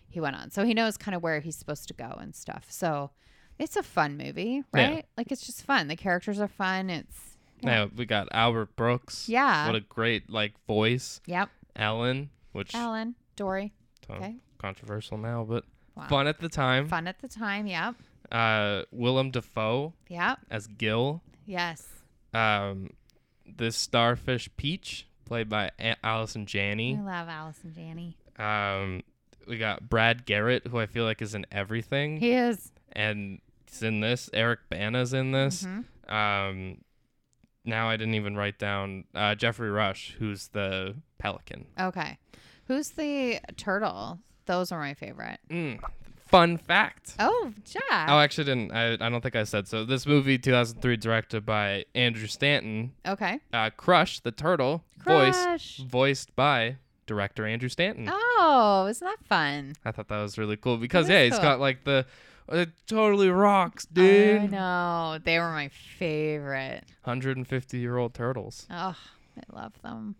he went on, so he knows kind of where he's supposed to go and stuff. So it's a fun movie, Yeah. right? Like it's just fun. The characters are fun. It's Now we got Albert Brooks. Yeah. What a great like voice. yep. Ellen, which Alan, Dory, okay. controversial now, but Wow. fun at the time. fun at the time. Yep. Uh, Willem Dafoe Yep. as Gil. Yes. Um, this starfish Peach, played by A- Allison Janney. I love Allison Janney. Um, we got Brad Garrett, who I feel like is in everything, He is. and he's in this. Eric Bana's in this. Mhm. Um, now I didn't even write down uh, Geoffrey Rush, who's the pelican. Okay. Who's the turtle? Those are my favorite. Mm, fun fact. Oh, Jack. Oh, I actually didn't. I, I don't think I said so. This movie, 2003, directed by Andrew Stanton. okay. Uh, Crush, the turtle, voice voiced by director Andrew Stanton. Oh, isn't that fun? I thought that was really cool because yeah, he's cool. got like the it totally rocks, dude. I dude. know. They were my favorite. 150 year old turtles. Oh, I love them.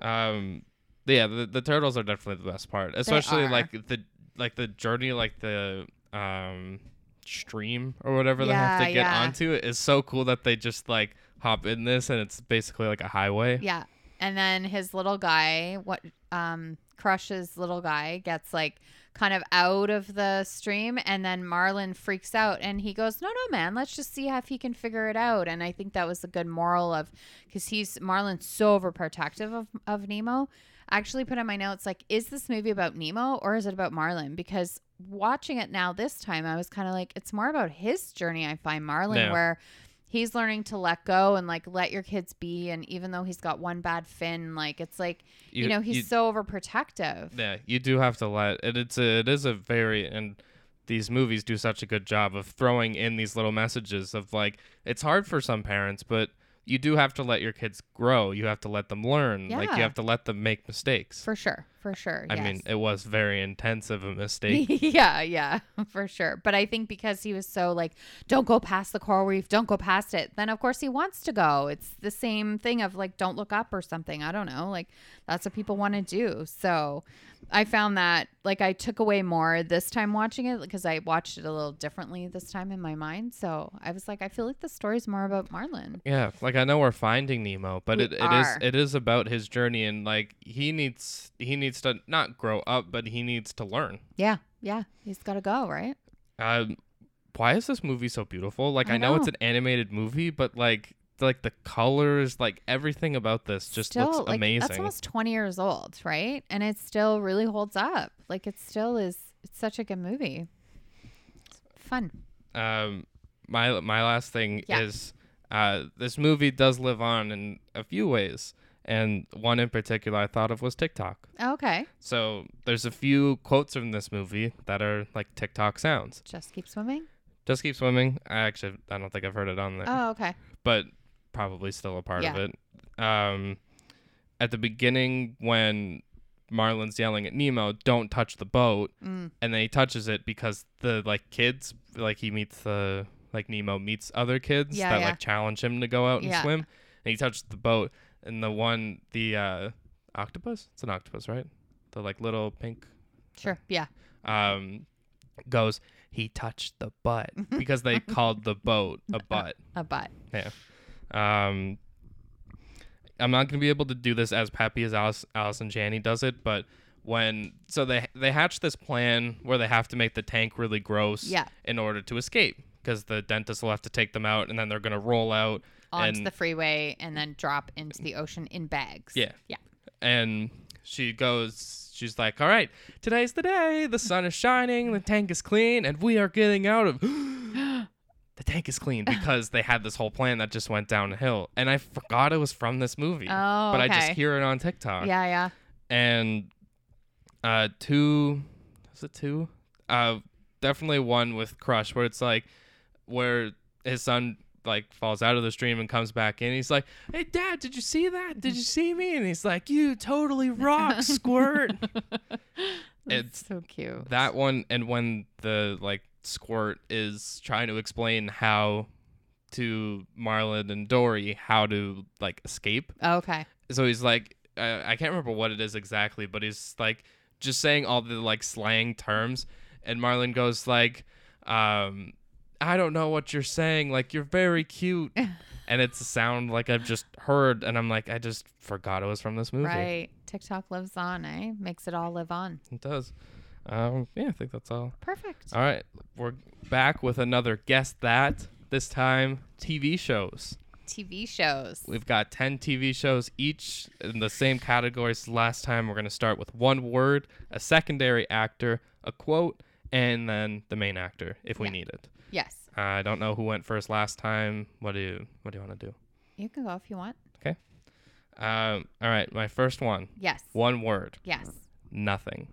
Um, yeah, the, the turtles are definitely the best part, especially are. like the like the journey, like the um stream or whatever they have to get yeah. onto it is so cool that they just like hop in this and it's basically like a highway. Yeah. And then his little guy, what um Crush's little guy gets like kind of out of the stream and then Marlin freaks out and he goes, "No, no, man, let's just see if he can figure it out." And I think that was a good moral of cuz he's Marlin's so overprotective of of Nemo. I actually put in my notes like is this movie about Nemo or is it about Marlin? Because watching it now this time I was kind of like it's more about his journey I find Marlin Yeah. where he's learning to let go and like let your kids be and even though he's got one bad fin like it's like you, know he's you- so overprotective Yeah, you do have to let it. It's a, it is a very and these movies do such a good job of throwing in these little messages of like it's hard for some parents, but you do have to let your kids grow. You have to let them learn. yeah. Like you have to let them make mistakes. for sure for sure I yes. mean, it was very intensive a *laughs* mistake. yeah yeah *laughs* for sure but i think because he was so like don't go past the coral reef don't go past it then of course he wants to go it's the same thing of like don't look up or something i don't know like that's what people want to do so i found that like i took away more this time watching it because i watched it a little differently this time in my mind so i was like i feel like the story's more about marlin yeah, like I know we're finding Nemo, but We it, it is it is about his journey and like he needs he needs to not grow up, but he needs to learn. yeah yeah he's got to go right Um, why is this movie so beautiful? Like I, I know. it's an animated movie, but like like the colors, like everything about this just still, looks like, amazing. That's almost 20 years old, right? And it still really holds up. Like it still is. It's such a good movie. It's fun. um, my my last thing Yeah. is uh, this movie does live on in a few ways, and one in particular I thought of was TikTok. Okay. So there's a few quotes from this movie that are like TikTok sounds. Just keep swimming. Just keep swimming. I actually I don't think I've heard it on there. Oh, okay. but probably still a part of it. Um, at the beginning, when Marlin's yelling at Nemo, "Don't touch the boat," Mm. and then he touches it because the like kids, like he meets the like Nemo meets other kids Yeah, that yeah. like challenge him to go out and Yeah. swim, and he touches the boat, and the one the uh, octopus, it's an octopus, right? The like little pink Sure. Yeah. um goes. He touched the butt *laughs* because they called the boat a butt. *laughs* A butt. Um, I'm not gonna be able to do this as peppy as Alice, Allison Janney does it, but when so they they hatch this plan where they have to make the tank really gross Yeah. in order to escape because the dentist will have to take them out and then they're gonna roll out Onto and the freeway and then drop into the ocean in bags. Yeah. Yeah. and she goes she's like all right today's the day the sun is shining the tank is clean and we are getting out of *gasps* *gasps* *gasps* the tank is clean *laughs* because they had this whole plan that just went downhill and i forgot it was from this movie Oh, but i just hear it on tiktok Yeah. Yeah. and uh two is it two uh definitely one with crush where it's like where his son like falls out of the stream and comes back in. He's like, "Hey, Dad, did you see that? Did you see me?" And he's like, "You totally rock, *laughs* Squirt." That's It's so cute. that one, and when the like Squirt is trying to explain how to Marlin and Dory how to like escape. Okay. So he's like, uh, I can't remember what it is exactly, but he's like just saying all the like slang terms, and Marlin goes like, um, I don't know what you're saying. Like you're very cute, *laughs* and it's a sound like I've just heard, and I'm like, I just forgot it was from this movie. Right. TikTok lives on, eh? Makes it all live on. It does. Um, yeah, I think that's all. Perfect. All right, we're back with another guess that. This time, TV shows. TV shows. We've got 10 TV shows, each in the same categories. Last time, we're going to start with one word, a secondary actor, a quote, and then the main actor if we Yeah. need it. Yes. I don't know who went first last time. What do you What do you want to do? You can go if you want. Okay. Um, all right, my first one. Yes. One word. Yes. Nothing.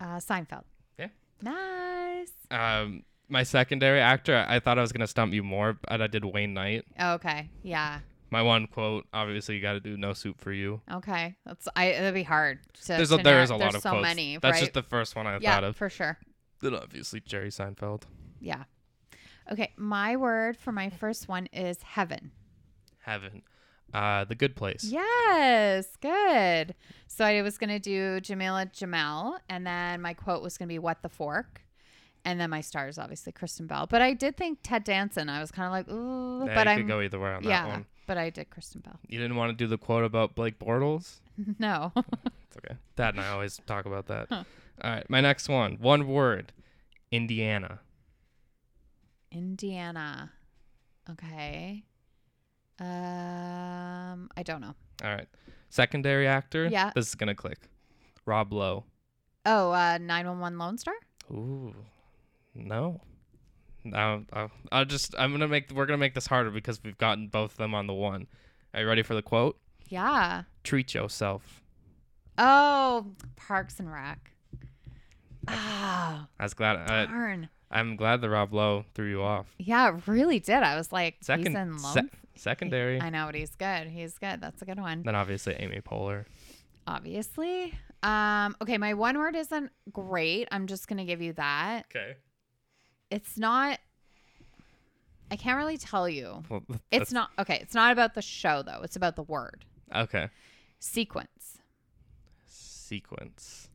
Uh, Seinfeld. Yeah. Nice. Um, my secondary actor. I thought I was going to stump you more, but I did Wayne Knight. Okay. Yeah. My one quote. Obviously, you got to do No Soup for You. Okay. That's I. That'd be hard. To, There's a, to there is a lot there's of so quotes. many. That's right? just the first one I yeah, thought of. for sure. Then obviously Jerry Seinfeld. Yeah. Okay. My word for my first one is heaven. Heaven. Uh, The Good Place. Yes, good. So I was gonna do Jameela Jamil, and then my quote was gonna be "What the fork," and then my star is obviously Kristen Bell. But I did think Ted Danson. I was kind of like, ooh, Yeah, but I'm could go either way on yeah, that one. but I did Kristen Bell. You didn't want to do the quote about Blake Bortles? *laughs* no, It's okay. Dad and I always talk about that. Huh. All right, my next one. One word. Indiana. Indiana. Okay. Um, I don't know. All right. Secondary actor. Yeah. This is gonna click. Rob Lowe. Oh, uh, nine one one Lone Star. Ooh. No. No. I'll, I'll just. I'm gonna make. We're gonna make this harder because we've gotten both of them on the one. Are you ready for the quote? Yeah. Treat yourself. Oh, Parks and Rec. Ah, I was glad. I, darn. I'm glad the Rob Lowe threw you off. Yeah, it really did. I was like, Second. he's in se- Lone. Secondary. I know, but he's good. He's good. That's a good one. Then obviously Amy Poehler. Obviously. Um, okay, my one word isn't great. I'm just gonna give you that. Okay. It's not I can't really tell you. Well, It's not okay, it's not about the show though. It's about the word. okay. Sequence. Sequence.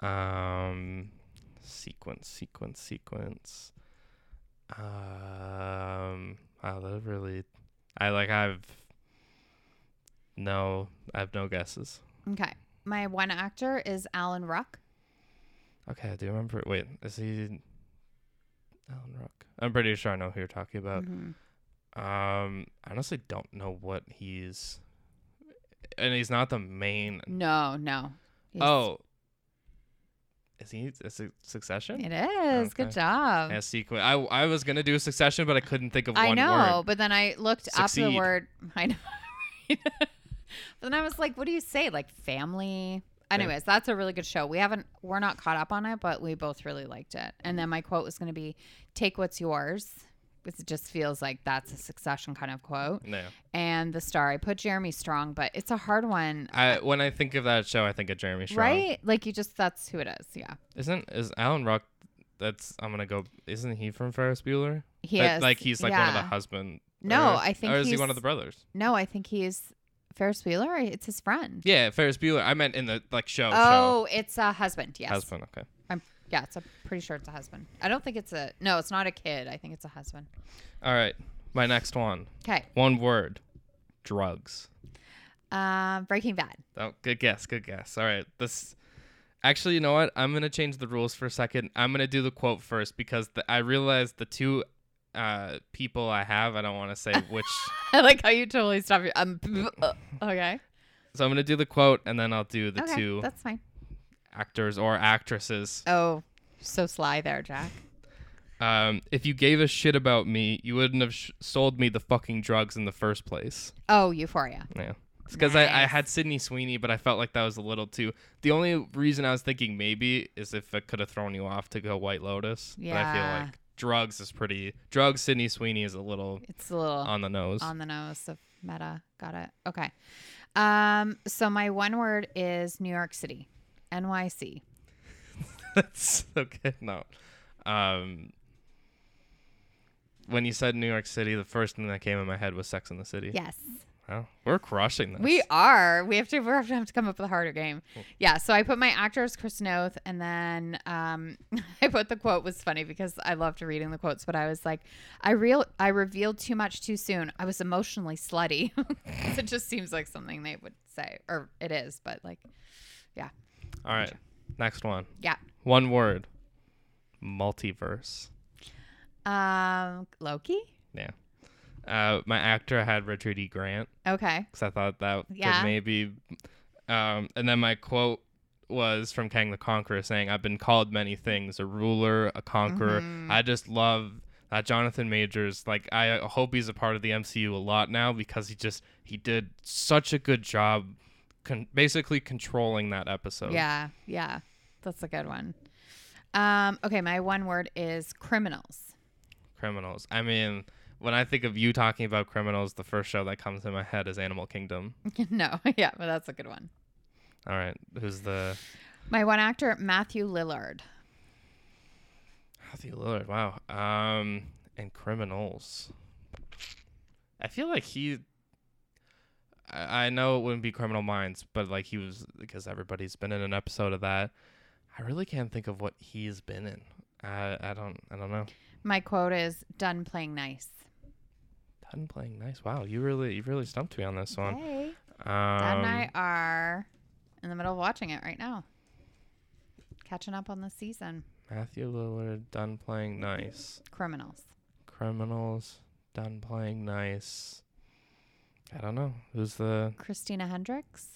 Um, sequence, sequence, sequence. Um, wow, that really. I like. I've. No, I have no guesses. Okay. My one actor is Alan Ruck. Okay, I do remember. Wait, is he? Alan Ruck? I'm pretty sure I know who you're talking about. Mhm. Um, I honestly don't know what he's. And he's not the main. No, no. He's- Oh. Is he? Is it Succession? It is. Good Okay. job. Yeah, sequence. I I was gonna do a Succession, but I couldn't think of one. I one know, word. but then I looked up the word. *laughs* I know. *laughs* but then I was like, what do you say? Like family? Anyways, that's a really good show. We haven't, we're not caught up on it, but we both really liked it. And then my quote was going to be, "Take what's yours." It just feels like that's a succession kind of quote. No. And the star, I put Jeremy Strong, but it's a hard one, I when I think of that show, I think of Jeremy Strong. right? Like you just, that's who it is. Yeah, Isn't is Alan Ruck? That's I'm gonna go. Isn't he from Ferris Bueller? he That- is. Like he's like one of the husband. No, or- I think Or is he one of the brothers? No, I think he's Ferris Bueller. It's his friend. Yeah, Ferris Bueller. I meant in the like show. Oh, it's a husband. Yes. husband. Okay. Yeah, it's a pretty sure it's a husband. I don't think it's a no, it's not a kid. I think it's a husband. All right. My next one. Okay. One word. Drugs. Um, Breaking Bad. Oh, good guess. Good guess. All right. This. Actually, you know what? I'm gonna change the rules for a second. I'm gonna do the quote first because the, I realized the two uh, people I have. I don't want to say *laughs* which. I like how you totally stop your um. *laughs* okay. so I'm gonna do the quote and then I'll do the okay, two that's fine. Actors or actresses. Oh, so sly there, Jack. Um, if you gave a shit about me, you wouldn't have sh- sold me the fucking drugs in the first place. Oh, Euphoria. Yeah. Because I, I had Sydney Sweeney, but I felt like that was a little too. The only reason I was thinking maybe is if it could have thrown you off to go White Lotus. But I feel like drugs is pretty. Drugs. Sydney Sweeney is a little It's a little on the nose. on the nose of meta. Got it. Okay. Um. So my one word is New York City, NYC. *laughs* That's okay. No. Um. When you said New York City, the first thing that came in my head was Sex in the City. Yes. Wow, we're crushing this. We are. We have to. We have to have to come up with a harder game. Yeah. So I put my actor as Chris Noth, and then um, *laughs* I put the quote was funny because I loved reading the quotes, but I was like, I real I revealed too much too soon. I was emotionally slutty. *laughs* it just seems like something they would say, or it is, but like, All right. Next one. yeah. One word. Multiverse. Um, Loki. Yeah. Uh, my actor had Richard E. Grant Okay. because I thought that Yeah. could maybe. Um, and then my quote was from Kang the Conqueror saying, "I've been called many things: a ruler, a conqueror. Mhm. I just love that Jonathan Majors. Like, I hope he's a part of the MCU a lot now because he just he did such a good job, con- basically controlling that episode. Yeah. Yeah. That's a good one. Um, okay. My one word is criminals. criminals. I mean, when I think of you talking about criminals, the first show that comes to my head is Animal Kingdom. *laughs* no. *laughs* Yeah. But that's a good one. All right, who's the My one actor, Matthew Lillard. Matthew Lillard? Wow. Um, and criminals. I feel like he. I, I know it wouldn't be Criminal Minds, but like he was because everybody's been in an episode of that. I really can't think of what he's been in. I I don't I don't know. My quote is done playing nice. Done playing nice. Wow, you really you really stumped me on this one. Hey. Um, Dad and I are in the middle of watching it right now. Catching up on the season. Matthew Lillard done playing nice. Criminals. Criminals done playing nice. I don't know who's the. Christina Hendricks.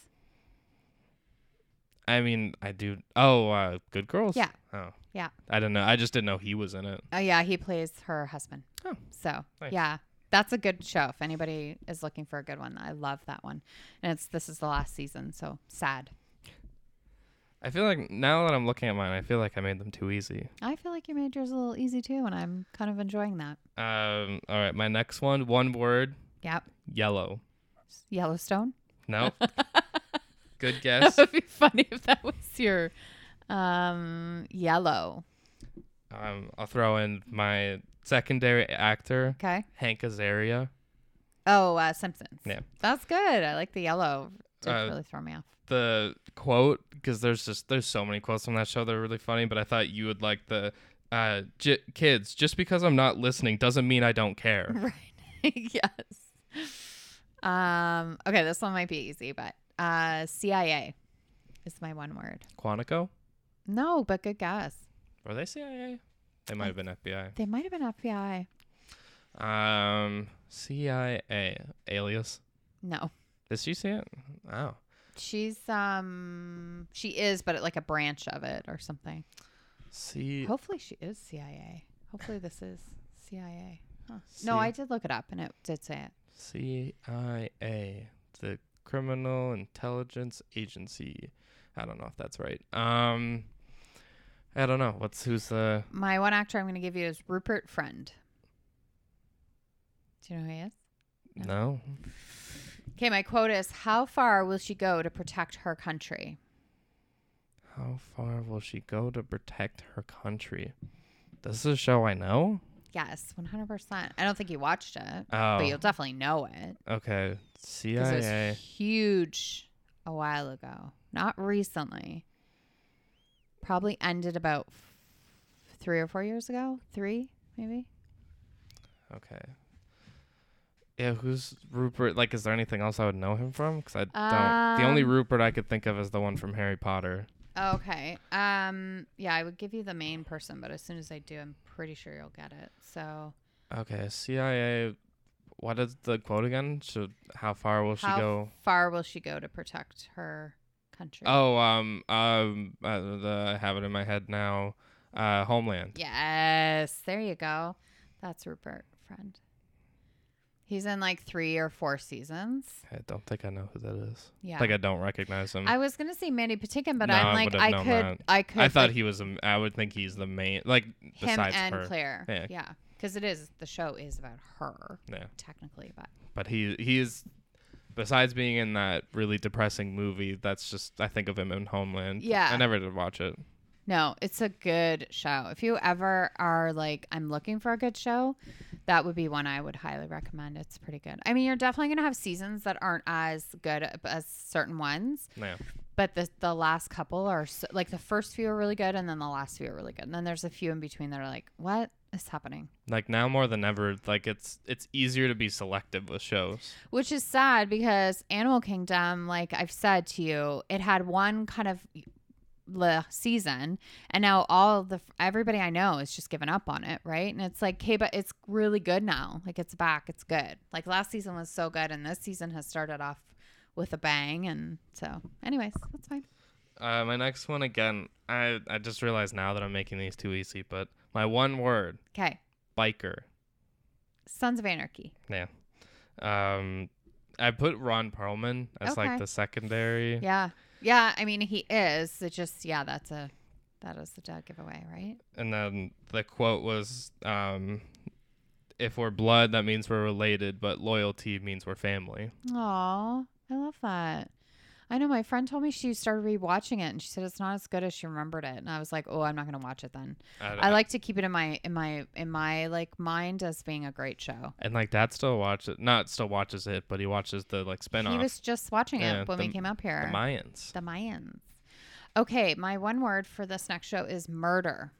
I mean, I do. Oh, uh, Good Girls. Yeah. Oh. Yeah. I don't know. I just didn't know he was in it. Oh yeah, he plays her husband. Oh, So nice. yeah, that's a good show. If anybody is looking for a good one, I love that one. And it's this is the last season, so sad. I feel like now that I'm looking at mine, I feel like I made them too easy. I feel like you made yours a little easy too, and I'm kind of enjoying that. Um. All right. My next one. One word. Yep. Yellow. Yellowstone. No. *laughs* Good guess. That would be funny if that was your um yellow. um. I'll throw in my secondary actor, Okay. Hank Azaria. Oh, uh, Simpsons. Yeah. That's good. I like the yellow. Did Uh, really throw me off. the quote because there's just there's so many quotes from that show that are really funny but i thought you would like the uh j- kids just because i'm not listening doesn't mean i don't care *laughs* Right. *laughs* yes. Um. Okay, this one might be easy, but uh, CIA is my one word. quantico No, but good guess. were they cia they might have been fbi They might have been FBI. um cia alias No, did she see it oh she's um she is, but like a branch of it or something. c Hopefully, she is CIA. Hopefully, this is CIA. Huh. No, I did look it up, and it did say it. Cia the criminal intelligence agency i don't know if that's right um i don't know what's who's the My one actor I'm going to give you is Rupert Friend. Do you know who he is? No. no Okay, my quote is How far will she go to protect her country? How far will she go to protect her country? This is a show I know. Yes, 100%. I don't think you watched it, Oh, but you'll definitely know it okay. because it was huge a while ago. Not recently. Probably ended about f- three or four years ago. Three, maybe. Okay. Yeah, who's Rupert? Like, is there anything else I would know him from? Because I don't. the only Um, Rupert I could think of is the one from Harry Potter. Okay. Um. Yeah, I would give you the main person, but as soon as I do, I'm pretty sure you'll get it. So, Okay, CIA. What is the quote again? So how far will she How go? far will she go to protect her country? Oh, um, um, uh, the, I have it in my head now. Uh, Homeland. Yes, there you go. That's Rupert, friend. He's in like three or four seasons. I don't think I know who that is. Yeah. Like I don't recognize him. I was gonna say Mandy Patinkin, but No, I I'm like would've I could that. I could I thought like, he was. A, I would think he's the main. Like him besides and her. Claire. Yeah. Yeah. Because it is the show is about her Yeah. technically, but But he he is. Besides being in that really depressing movie, that's just I think of him in Homeland. Yeah. I never did watch it. No, it's a good show. If you ever are like I'm looking for a good show, that would be one I would highly recommend. It's pretty good. I mean, you're definitely gonna have seasons that aren't as good as certain ones, Yeah. but the the last couple are so, like the first few are really good, and then the last few are really good, and then there's a few in between that are like, what is happening? Like now more than ever, like it's it's easier to be selective with shows. Which is sad because Animal Kingdom, like I've said to you, it had one kind of the season and now all the everybody I know is just giving up on it, right? And it's like, okay, but it's really good now. Like it's back, it's good. Like last season was so good and this season has started off with a bang and so anyways, that's fine. Uh, my next one again. I I just realized now that I'm making these too easy, but my one word Okay. biker. Sons of Anarchy. Yeah. Um, I put Ron Perlman as Okay. like the secondary. Yeah. Yeah, I mean he is. It just yeah, that's a that is the dead giveaway, right? And then the quote was, um, "If we're blood, that means we're related, but loyalty means we're family." Aw, I love that. I know my friend told me she started rewatching it and she said it's not as good as she remembered it. And I was like, oh, I'm not gonna watch it then. I like to keep it in my in my in my like mind as being a great show. and like Dad still watches, not still watches it, but he watches the like spin-off. He was just watching Yeah, it when the- we came up here. the. Mayans. The Mayans. Okay, my one word for this next show is murder.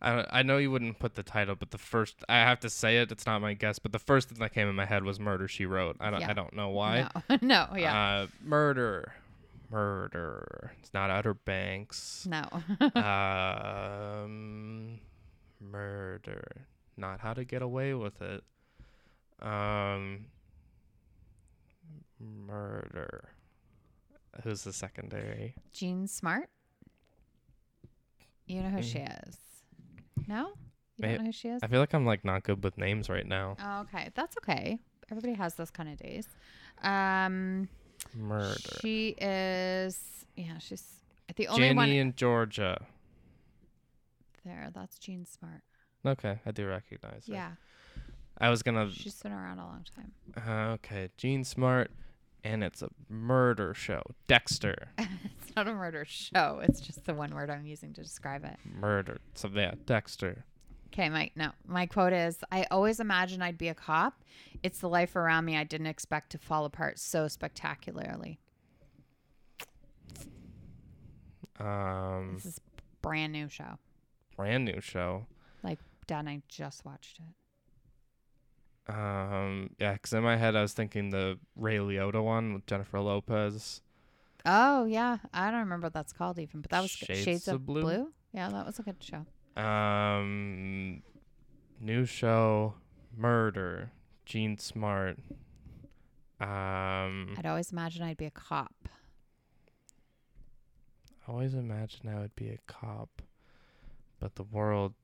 I I know you wouldn't put the title, but the first I have to say it. It's not my guess, but the first thing that came in my head was "Murder She Wrote." I don't Yeah. I don't know why. No, *laughs* no, yeah, Uh, murder, murder. It's not Outer Banks. no. *laughs* um, murder. Not How to Get Away with It. Um, murder. Who's the secondary? Jean Smart. You know who she Mm. is? No, you don't know who she is. I feel like I'm like not good with names right now. Oh, okay, that's okay. Everybody has those kind of days. Um, Murder. she is. Yeah, she's the only Jenny one in Georgia. there. That's Jean Smart. Okay, I do recognize it. Yeah, I was gonna. she's been around a long time. Uh, okay, Jean Smart, and it's a murder show. Dexter. *laughs* it's not a murder show. It's just the one word I'm using to describe it. Murder. So yeah, Dexter. Okay, my no, my quote is: I always imagined I'd be a cop. It's the life around me I didn't expect to fall apart so spectacularly. Um, This is brand new show. brand new show. Like dad and I just watched it. Um, yeah, because in my head I was thinking the Ray Liotta one with Jennifer Lopez. Oh yeah, I don't remember what that's called even, but that was good. Shades Shades, of of, Blue? Blue? Yeah, that was a good show. Um, new show, Murder, Jean Smart. Um, I'd always imagine I'd be a cop. I always imagined I would be a cop, but the world.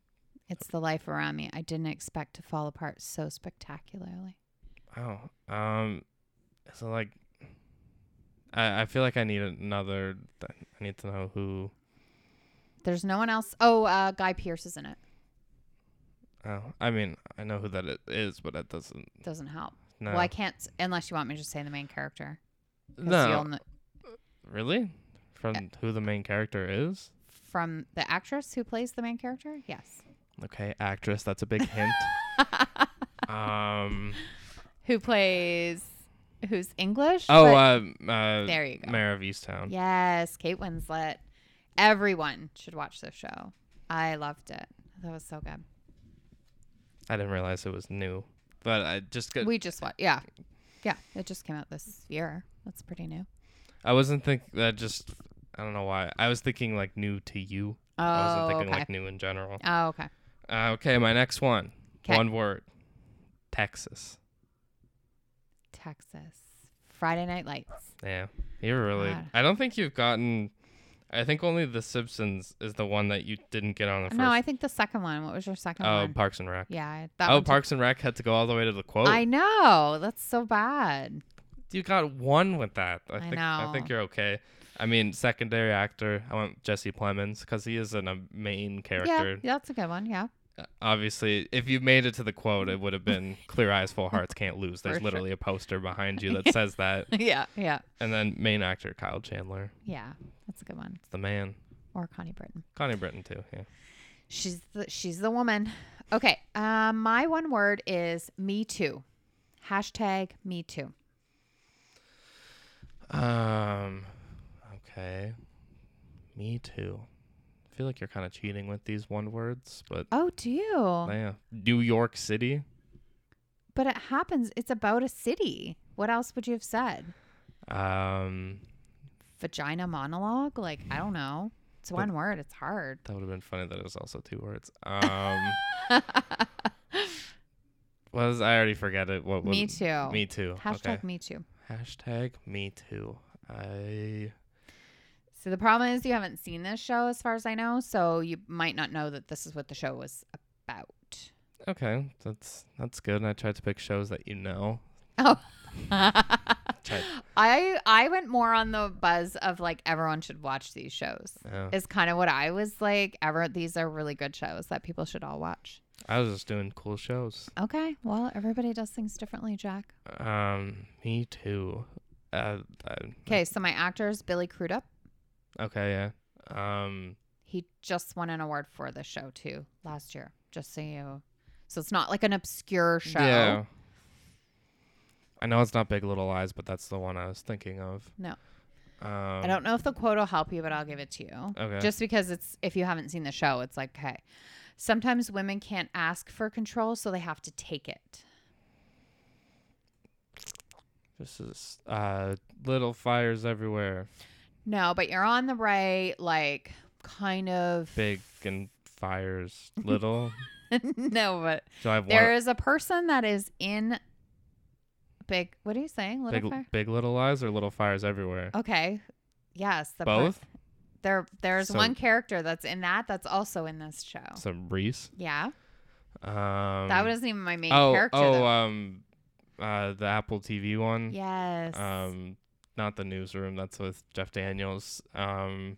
It's the life around me I didn't expect to fall apart so spectacularly. Oh, um, so like, I I feel like I need another. I need to know who. There's no one else. Oh, uh, Guy Pearce is in it. Oh, I mean, I know who that it is, but that doesn't. Doesn't help. No, Well, I can't unless you want me to just say the main character. no, kn- really. From who the main character is? from the actress who plays the main character. Yes. Okay, actress. That's a big *laughs* hint. um. *laughs* who plays who's English? Oh, uh, uh, there you go. Mare of Easttown. Yes, Kate Winslet. Everyone should watch this show. I loved it. That was so good. I didn't realize it was new, but I just got. We just watched. Yeah, yeah. It just came out this year. That's pretty new. I wasn't think that just. I don't know why. I was thinking like new to you. Oh, I wasn't thinking okay. like new in general. oh, okay. Uh, okay, my next one. 'Kay. One word. Texas. Texas. Friday Night Lights. Yeah, you're really. God. I don't think you've gotten. I think only The Simpsons is the one that you didn't get on the first. No, I think the second one. What was your second oh, one? Parks and Rec. yeah, that Oh. Parks and Rec had to go all the way to the quote. I know. That's so bad. you got one with that. I, I think I think you're okay. I mean, secondary actor. I want Jesse Plemons because he is an, a main character. Yeah, that's a good one. Yeah. Uh, Obviously, if you made it to the quote, it would have been "Clear eyes, full *laughs* hearts, can't lose." There's For sure. literally a poster behind you that *laughs* says that. yeah, yeah, And then main actor Kyle Chandler. yeah. That's a good one. It's the man. Or Connie Britton. Connie Britton too. Yeah. She's the she's the woman. Okay. Um, my one word is me too. Hashtag me too. Um. Okay. Me too. I feel like you're kind of cheating with these one words, but Oh, do you? yeah. New York City. But it happens. It's about a city. What else would you have said? Um. Vagina monologue? Like I don't know. It's one word. It's hard. That would have been funny. That it was also two words. Um. *laughs* was I already forget it? What was me too. Me too. Hashtag okay. me too. Hashtag me too. I So the problem is you haven't seen this show as far as I know, so you might not know that this is what the show was about. okay. That's that's good. I tried to pick shows that you know. Oh. *laughs* I I went more on the buzz of like everyone should watch these shows. Yeah. Is kind of what I was like. Ever these are really good shows that people should all watch. I was just doing cool shows. Okay, well everybody does things differently, Jack. Um, me too. Uh, Okay, so my actor is Billy Crudup. Okay, yeah. Um, He just won an award for the show too last year. Just so you, so it's not like an obscure show. yeah. I know it's not Big Little Lies, but that's the one I was thinking of. No. Um, I don't know if the quote will help you, but I'll give it to you. Okay. Just because it's if you haven't seen the show, it's like okay. Sometimes women can't ask for control, so they have to take it. This is uh, little fires everywhere, No, but you're on the right, like kind of. big and fires *laughs* little. no, but so I have there is a person that is in big. What are you saying? Little Big, fire. big little lies or little fires everywhere. Okay. Yes, the per- Both. there, there's So- one character that's in that that's also in this show. So Reese. yeah, Um, that wasn't even my main oh character. oh though. um, uh, the Apple TV one. yes. Um, not the newsroom. That's with Jeff Daniels. Um,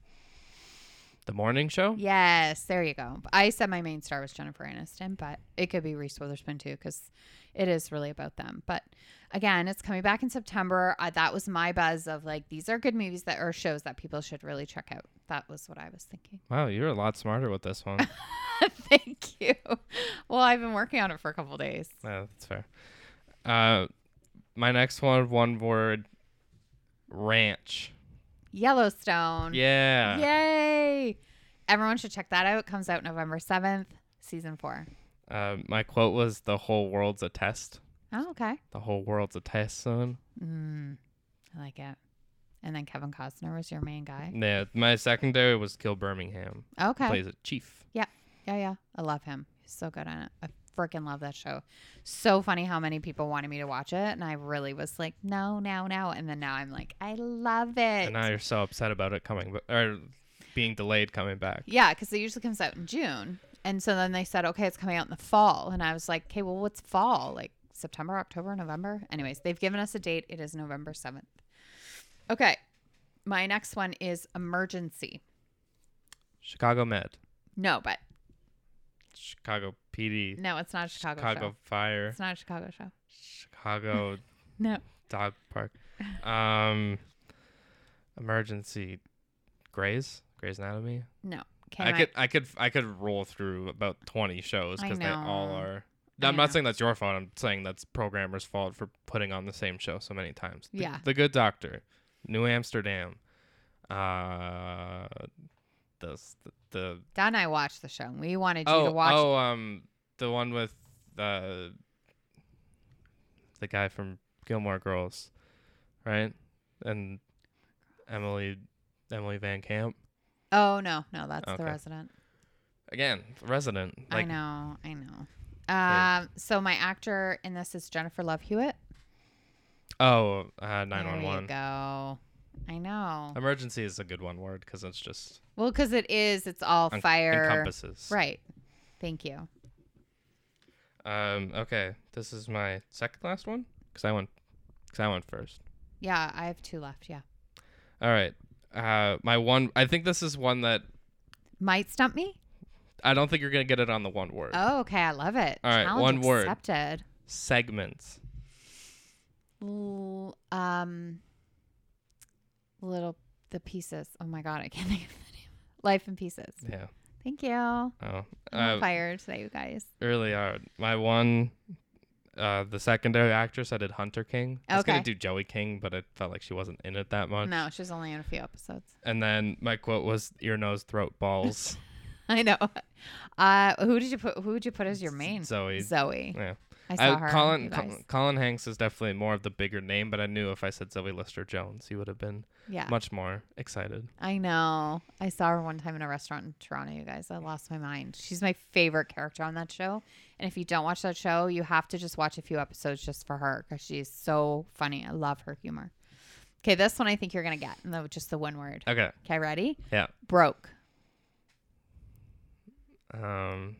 the morning show. Yes, there you go. I said my main star was Jennifer Aniston, but it could be Reese Witherspoon too, because it is really about them. But again, it's coming back in September. Uh, that was my buzz of like these are good movies that are shows that people should really check out. That was what I was thinking. Wow, you're a lot smarter with this one. *laughs* Thank you. Well, I've been working on it for a couple days. yeah, that's fair. Uh, my next one, one word, ranch. Yellowstone. Yeah. Yay! Everyone should check that out. It comes out November seventh, season four. Uh, my quote was, "The whole world's a test. Oh, okay. The whole world's a test, son." Mm, I like it. And then Kevin Costner was your main guy. Yeah. My secondary was Gil Birmingham. Okay. Plays a chief. Yeah, yeah, yeah. I love him. He's so good on it. I freaking love that show. So funny how many people wanted me to watch it, and I really was like, no, no, no. And then now I'm like, I love it. And now you're so upset about it coming, or being delayed coming back. yeah, because it usually comes out in June, and so then they said, okay, it's coming out in the fall, and I was like, okay, well, what's fall? Like September, October, November. Anyways, they've given us a date. It is November seventh. Okay, my next one is emergency. Chicago Med. No, but Chicago PD. no, it's not a Chicago, Chicago show. Fire. It's not a Chicago show. Chicago *laughs* No. Dog Park. Um, emergency. Grey's. Grey's Anatomy. No. I could, I could, I could roll through about twenty shows because they all are. I I'm know. not saying that's your fault. I'm saying that's programmers' fault for putting on the same show so many times. The, Yeah. The Good Doctor, New Amsterdam, uh, the the, the Dad and I watched the show. We wanted you oh to watch. oh um the one with uh the guy from Gilmore Girls, right? And Emily Emily VanCamp Oh, no, no, that's Okay. the resident. again, resident. Like I know, I know. Um, so my actor in this is Jennifer Love Hewitt. oh uh, nine There you go. I know. Emergency is a good one word because it's just Well, because it is. It's all en- fire. encompasses. Right. Thank you. Um. Okay. This is my second last one because I went because I went first. Yeah, I have two left. Yeah. All right. Uh, my one. I think this is one that Might stump me. I don't think you're gonna get it on the one word. Oh, okay. I love it. All right, Challenge one word. accepted. Segments. L- um, little the pieces. Oh my god, I can't *laughs* think of the name. Life in pieces. Yeah. Thank you. Oh. I'm Uh, on fire today, you guys. really hard. My one. Uh, the secondary actress I did Hunter King. I was gonna do Joey King, but it felt like she wasn't in it that much. No, she's only in a few episodes. And then my quote was ear, nose, throat, balls. *laughs* I know. Uh, who did you put? Who would you put as your main? Zoe. Zoe. Yeah. I saw I, her. Colin you Col- Colin Hanks is definitely more of the bigger name, but I knew if I said Zoe Lister Jones, he would have been Yeah. much more excited. I know. I saw her one time in a restaurant in Toronto, you guys. I lost my mind. She's my favorite character on that show. And if you don't watch that show, you have to just watch a few episodes just for her because she's so funny. I love her humor. Okay, this one I think you're going to get. No, just the one word. Okay. Okay, ready? Yeah. Broke. Um.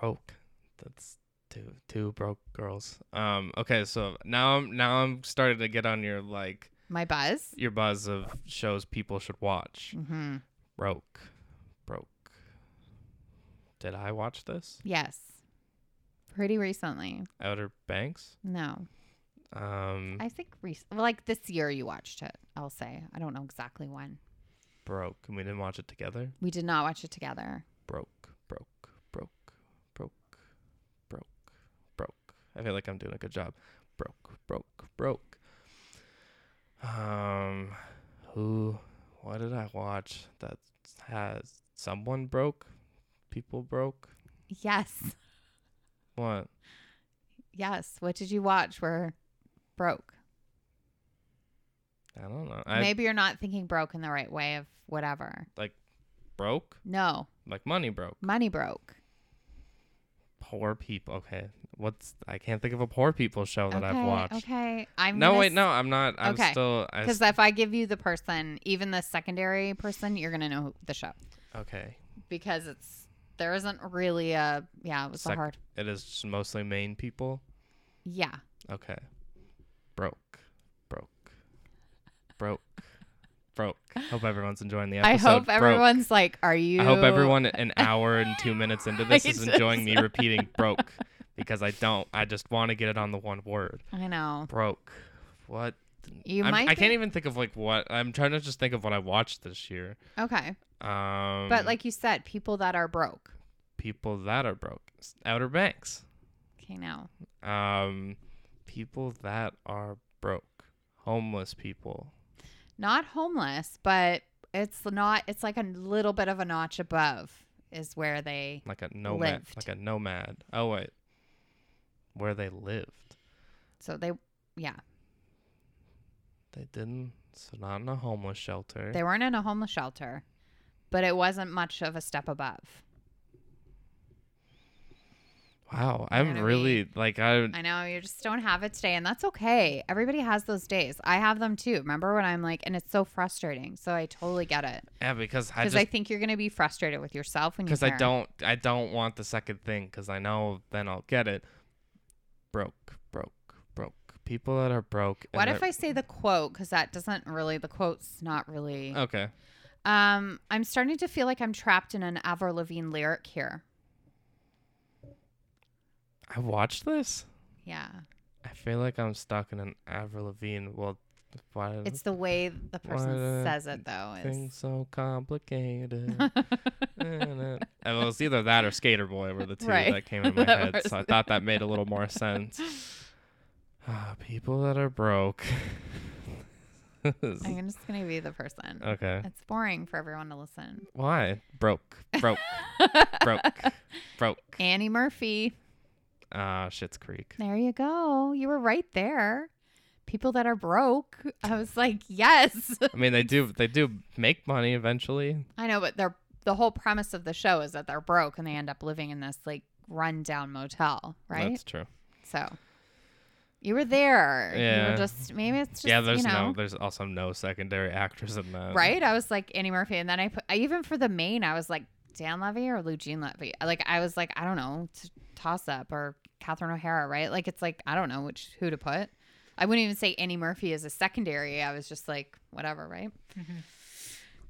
Broke. That's two two broke girls. Um. Okay. So now I'm now I'm starting to get on your like My buzz. your buzz of shows people should watch. Mm-hmm. Broke. Broke. Did I watch this? Yes. Pretty recently. Outer Banks. No. Um. I think rec- well, like this year you watched it, I'll say. I don't know exactly when. broke. And we didn't watch it together. We did not watch it together. broke, broke, broke, broke. I feel like I'm doing a good job. Broke, broke, broke. Um, who? What did I watch that has someone broke? People broke. Yes. What? Yes. What did you watch where broke? I don't know. I Maybe you're not thinking broke in the right way of whatever. Like broke No, like money broke. money broke. Poor people. Okay, what's? I can't think of a poor people show that okay, I've watched. Okay, I'm No, wait, s- no, I'm not. I'm Okay. still. I Because if I give you the person, even the secondary person, you're gonna know the show okay. because it's there isn't really a yeah. It was a Sec- hard It is mostly main people. yeah. Okay. Broke. Broke. Broke. Broke. Hope everyone's enjoying the episode. I hope Broke. everyone's like, are you? I hope everyone an *laughs* hour and two minutes into this *laughs* is enjoying me *laughs* repeating broke because I don't. I just want to get it on the one word. I know Broke. What? you I'm- might. I be- can't even think of like what. I'm trying to just think of what I watched this year. Okay, Um, but like you said, people that are broke. people that are broke. Outer Banks. Okay, now Um, people that are broke. Homeless people. Not homeless, but it's not. It's like a little bit of a notch above is where they. like a nomad lived. like a nomad oh wait where they lived So they, yeah, they didn't so not in a homeless shelter they weren't in a homeless shelter, but it wasn't much of a step above. Wow i'm really like i I know you just don't have it today, and that's okay. Everybody has those days. I have them too. Remember when I'm like, and it's so frustrating. So I totally get it yeah because i because I, think you're gonna be frustrated with yourself when you. because i don't i don't want the second thing because i know then i'll get it broke broke broke people that are broke What if I say the quote? Because that doesn't really. The quote's not really. okay Um, I'm starting to feel like I'm trapped in an Avril Lavigne lyric here. I watched this Yeah, i feel like i'm stuck in an avril lavigne well why it's the way the person says it though. things so complicated *laughs* and it was either that or Skater Boy were the two Right. that came in my *laughs* head. So I thought that *laughs* made a little more sense. Ah, people that are broke. I'm just gonna be the person. okay. It's boring for everyone to listen. Why? Broke. Broke. broke. Broke. Annie Murphy. Ah, Schitt's Creek. There you go. You were right there. People that are broke. I was like, yes. I mean, they do *laughs* they do make money eventually. I know, but they're the whole premise of the show is that they're broke and they end up living in this like rundown motel, right? That's true. so You were there. You Yeah. were just maybe it's just yeah, there's you know, no, there's also no secondary actors in that. right. I was like Annie Murphy, and then I put I, even for the main, I was like Dan Levy or Eugene Levy. Like I was like I don't know, toss up or Catherine O'Hara, right? Like it's like I don't know which who to put. I wouldn't even say Annie Murphy as a secondary. I was just like whatever, right?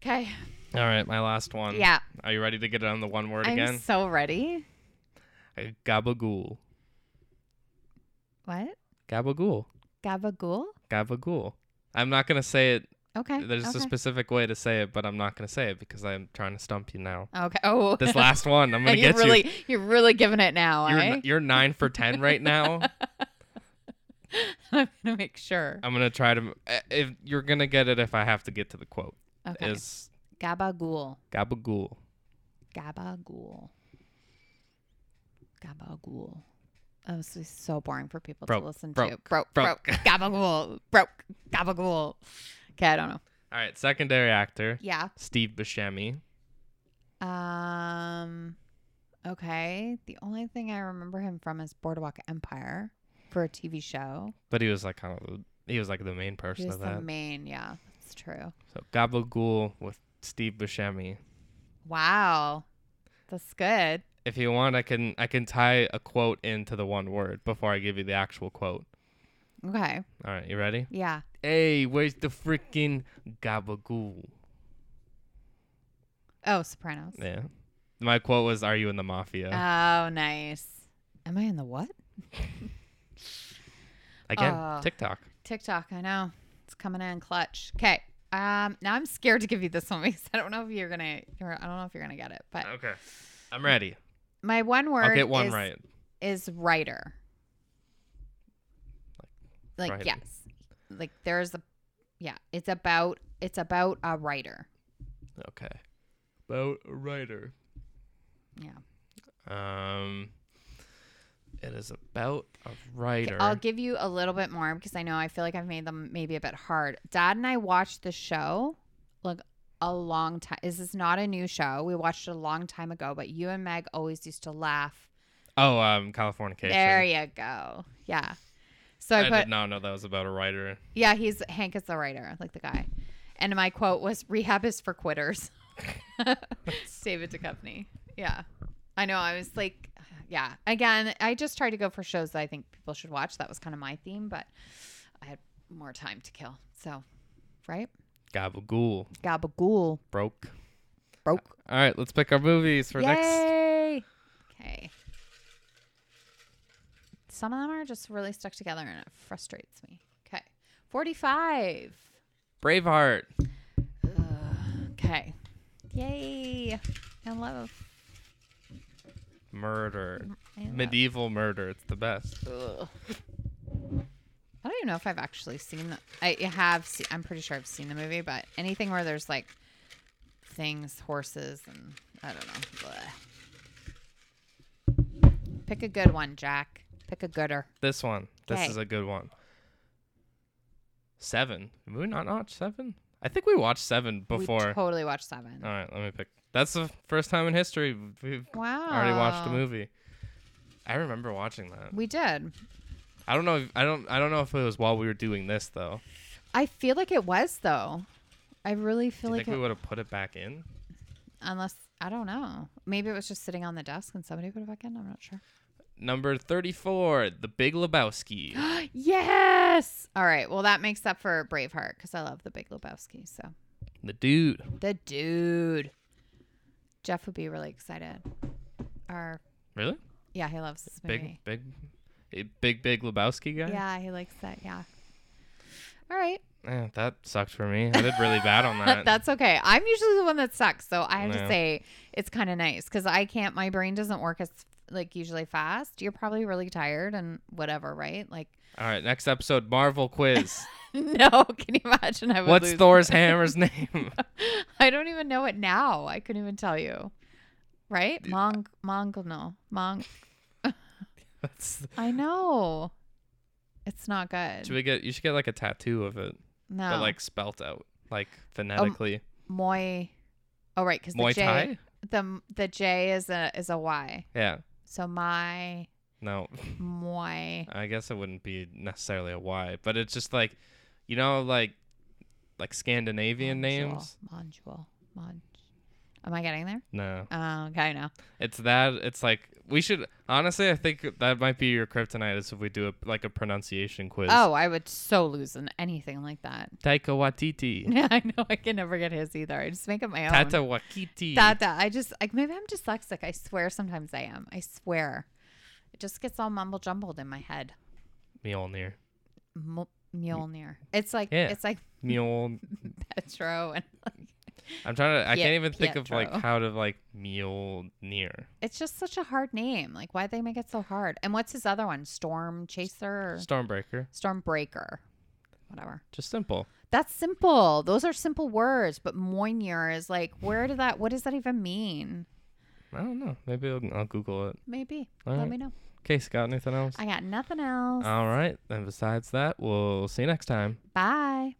Okay. All right, my last one. Yeah. Are you ready to get it on the one word again? I'm again? so ready. Uh, Gabagool. What? Gabagool. Gabagool? Gabagool. I'm not gonna say it. Okay. There's okay. a specific way to say it, but I'm not gonna say it because I'm trying to stump you now. Okay. *laughs* Oh, This last one, I'm *laughs* gonna you're get really, you. You're really giving it now, You're, eh? n- you're nine for ten right now. *laughs* I'm gonna make sure. I'm gonna try to. uh, If you're gonna get it, if I have to get to the quote, Okay. is Gabagool. gabagool. Gabagool. Gabagool. Oh, this is so boring for people Broke, to listen broke, to. Broke, broke. broke, gabagool, broke, gabagool. Okay, I don't know. All right, secondary actor Yeah. Steve Buscemi. Um. Okay. The only thing I remember him from is Boardwalk Empire for a TV show. But he was like kind of he was like the main He person was of the that. main. Yeah, that's true. So Gabagool with Steve Buscemi. Wow, that's good. If you want, I can I can tie a quote into the one word before I give you the actual quote. Okay. All right, you ready? Yeah. Hey, where's the freaking gabagool? Oh, Sopranos. Yeah. My quote was, "Are you in the mafia?" Oh, nice. Am I in the what? *laughs* Again, uh, TikTok. TikTok. I know it's coming in clutch. Okay. Um. Now I'm scared to give you this one *laughs* because I don't know if you're gonna. Or I don't know if you're gonna get it. But Okay, I'm ready. my one word. I'll get one is, right. Is writer. Like writer. yes, like there's a, yeah. It's about it's about a writer. Okay. About a writer. Yeah. Um, it is about a writer. I'll give you a little bit more because I know I feel like I've made them maybe a bit hard. Dad and I watched the show like a long time. Is this is not a new show. We watched it a long time ago, but you and Meg always used to laugh. oh, um, Californication. There you go. Yeah. So I, I put did not know that was about a writer. yeah, he's Hank is the writer, like the guy. And my quote was rehab is for quitters. *laughs* David Duchovny. Yeah. I know. I was like, *sighs* yeah. Again, I just tried to go for shows that I think people should watch. That was kind of my theme, but I had more time to kill. So, right? Gabagool. Gabagool. Broke. Broke. All right, let's pick our movies for next. Okay. Some of them are just really stuck together and it frustrates me. Okay. 45. Braveheart. Okay. Yay. I love. Murder. I love Medieval murder. It's the best. Ugh. I don't even know if I've actually seen the. I have. See, I'm pretty sure I've seen the movie, but anything where there's like things, horses, and I don't know. Pick a good one, Jack. Pick a gooder. This one. This Okay. is a good one. Seven. Did we not watch seven? I think we watched seven before. we totally watched seven. All right, let me pick. That's the first time in history we've wow. already watched a movie. I remember watching that. We did. I don't know. If, I don't. I don't know if it was while we were doing this though. I feel like it was though. I really Do feel you like think it, we would have put it back in? unless I don't know. Maybe it was just sitting on the desk and somebody put it back in. I'm not sure. Number thirty-four, The Big Lebowski. *gasps* yes. All right. Well, that makes up for Braveheart because I love the Big Lebowski. So the dude. the dude, Jeff would be really excited. Or Really? yeah, he loves this movie. Big, big, big, big Lebowski guy. Yeah, he likes that. Yeah. All right. Eh, that sucked for me. I did really bad on *laughs* that. That's okay. I'm usually the one that sucks, so I have Yeah. to say it's kind of nice because I can't. My brain doesn't work as like usually fast. You're probably really tired and whatever, right? Like, All right, next episode, Marvel quiz. *laughs* no. *laughs* Can you imagine? I would What's lose. Thor's hammer's name? *laughs* I don't even know it now. I couldn't even tell you. Right? Uh, Mong Mong no. Mong That's- I know. It's not good. should we get? You should get like a tattoo of it, no. but like spelt out, like phonetically. Um, Moi. Oh right, cuz the J Thai. the the J is a is a Y. Yeah. So my No, Moi. I guess it wouldn't be necessarily a Y, but it's just like, you know, like, like Scandinavian names. Am I getting there? No, Oh, okay, no. it's that. It's like we should honestly. I think that might be your kryptonite is if we do a, like a pronunciation quiz. Oh, I would so lose in anything like that. Taika Waititi. *laughs* I know I can never get his either. I just make it my own. Tata Wakiti. Tata. I just like maybe I'm dyslexic. I swear sometimes I am. I swear. It just gets all mumble jumbled in my head. Mjolnir. M- Mjolnir. It's like Yeah. it's like Mjol. *laughs* Petro and like I'm trying to. I Piet- can't even think of like Pietro. how to like Mjolnir. it's just such a hard name. Like why'd they make it so hard? And what's his other one? Storm Chaser or Stormbreaker. Stormbreaker. Whatever. Just simple. That's simple. Those are simple words, but Moinir is like, where did that? What does that even mean? I don't know. Maybe I'll, I'll Google it. Maybe. All Let right. me know. Case, got anything else? I got nothing else. All right. And besides that, we'll see you next time. Bye.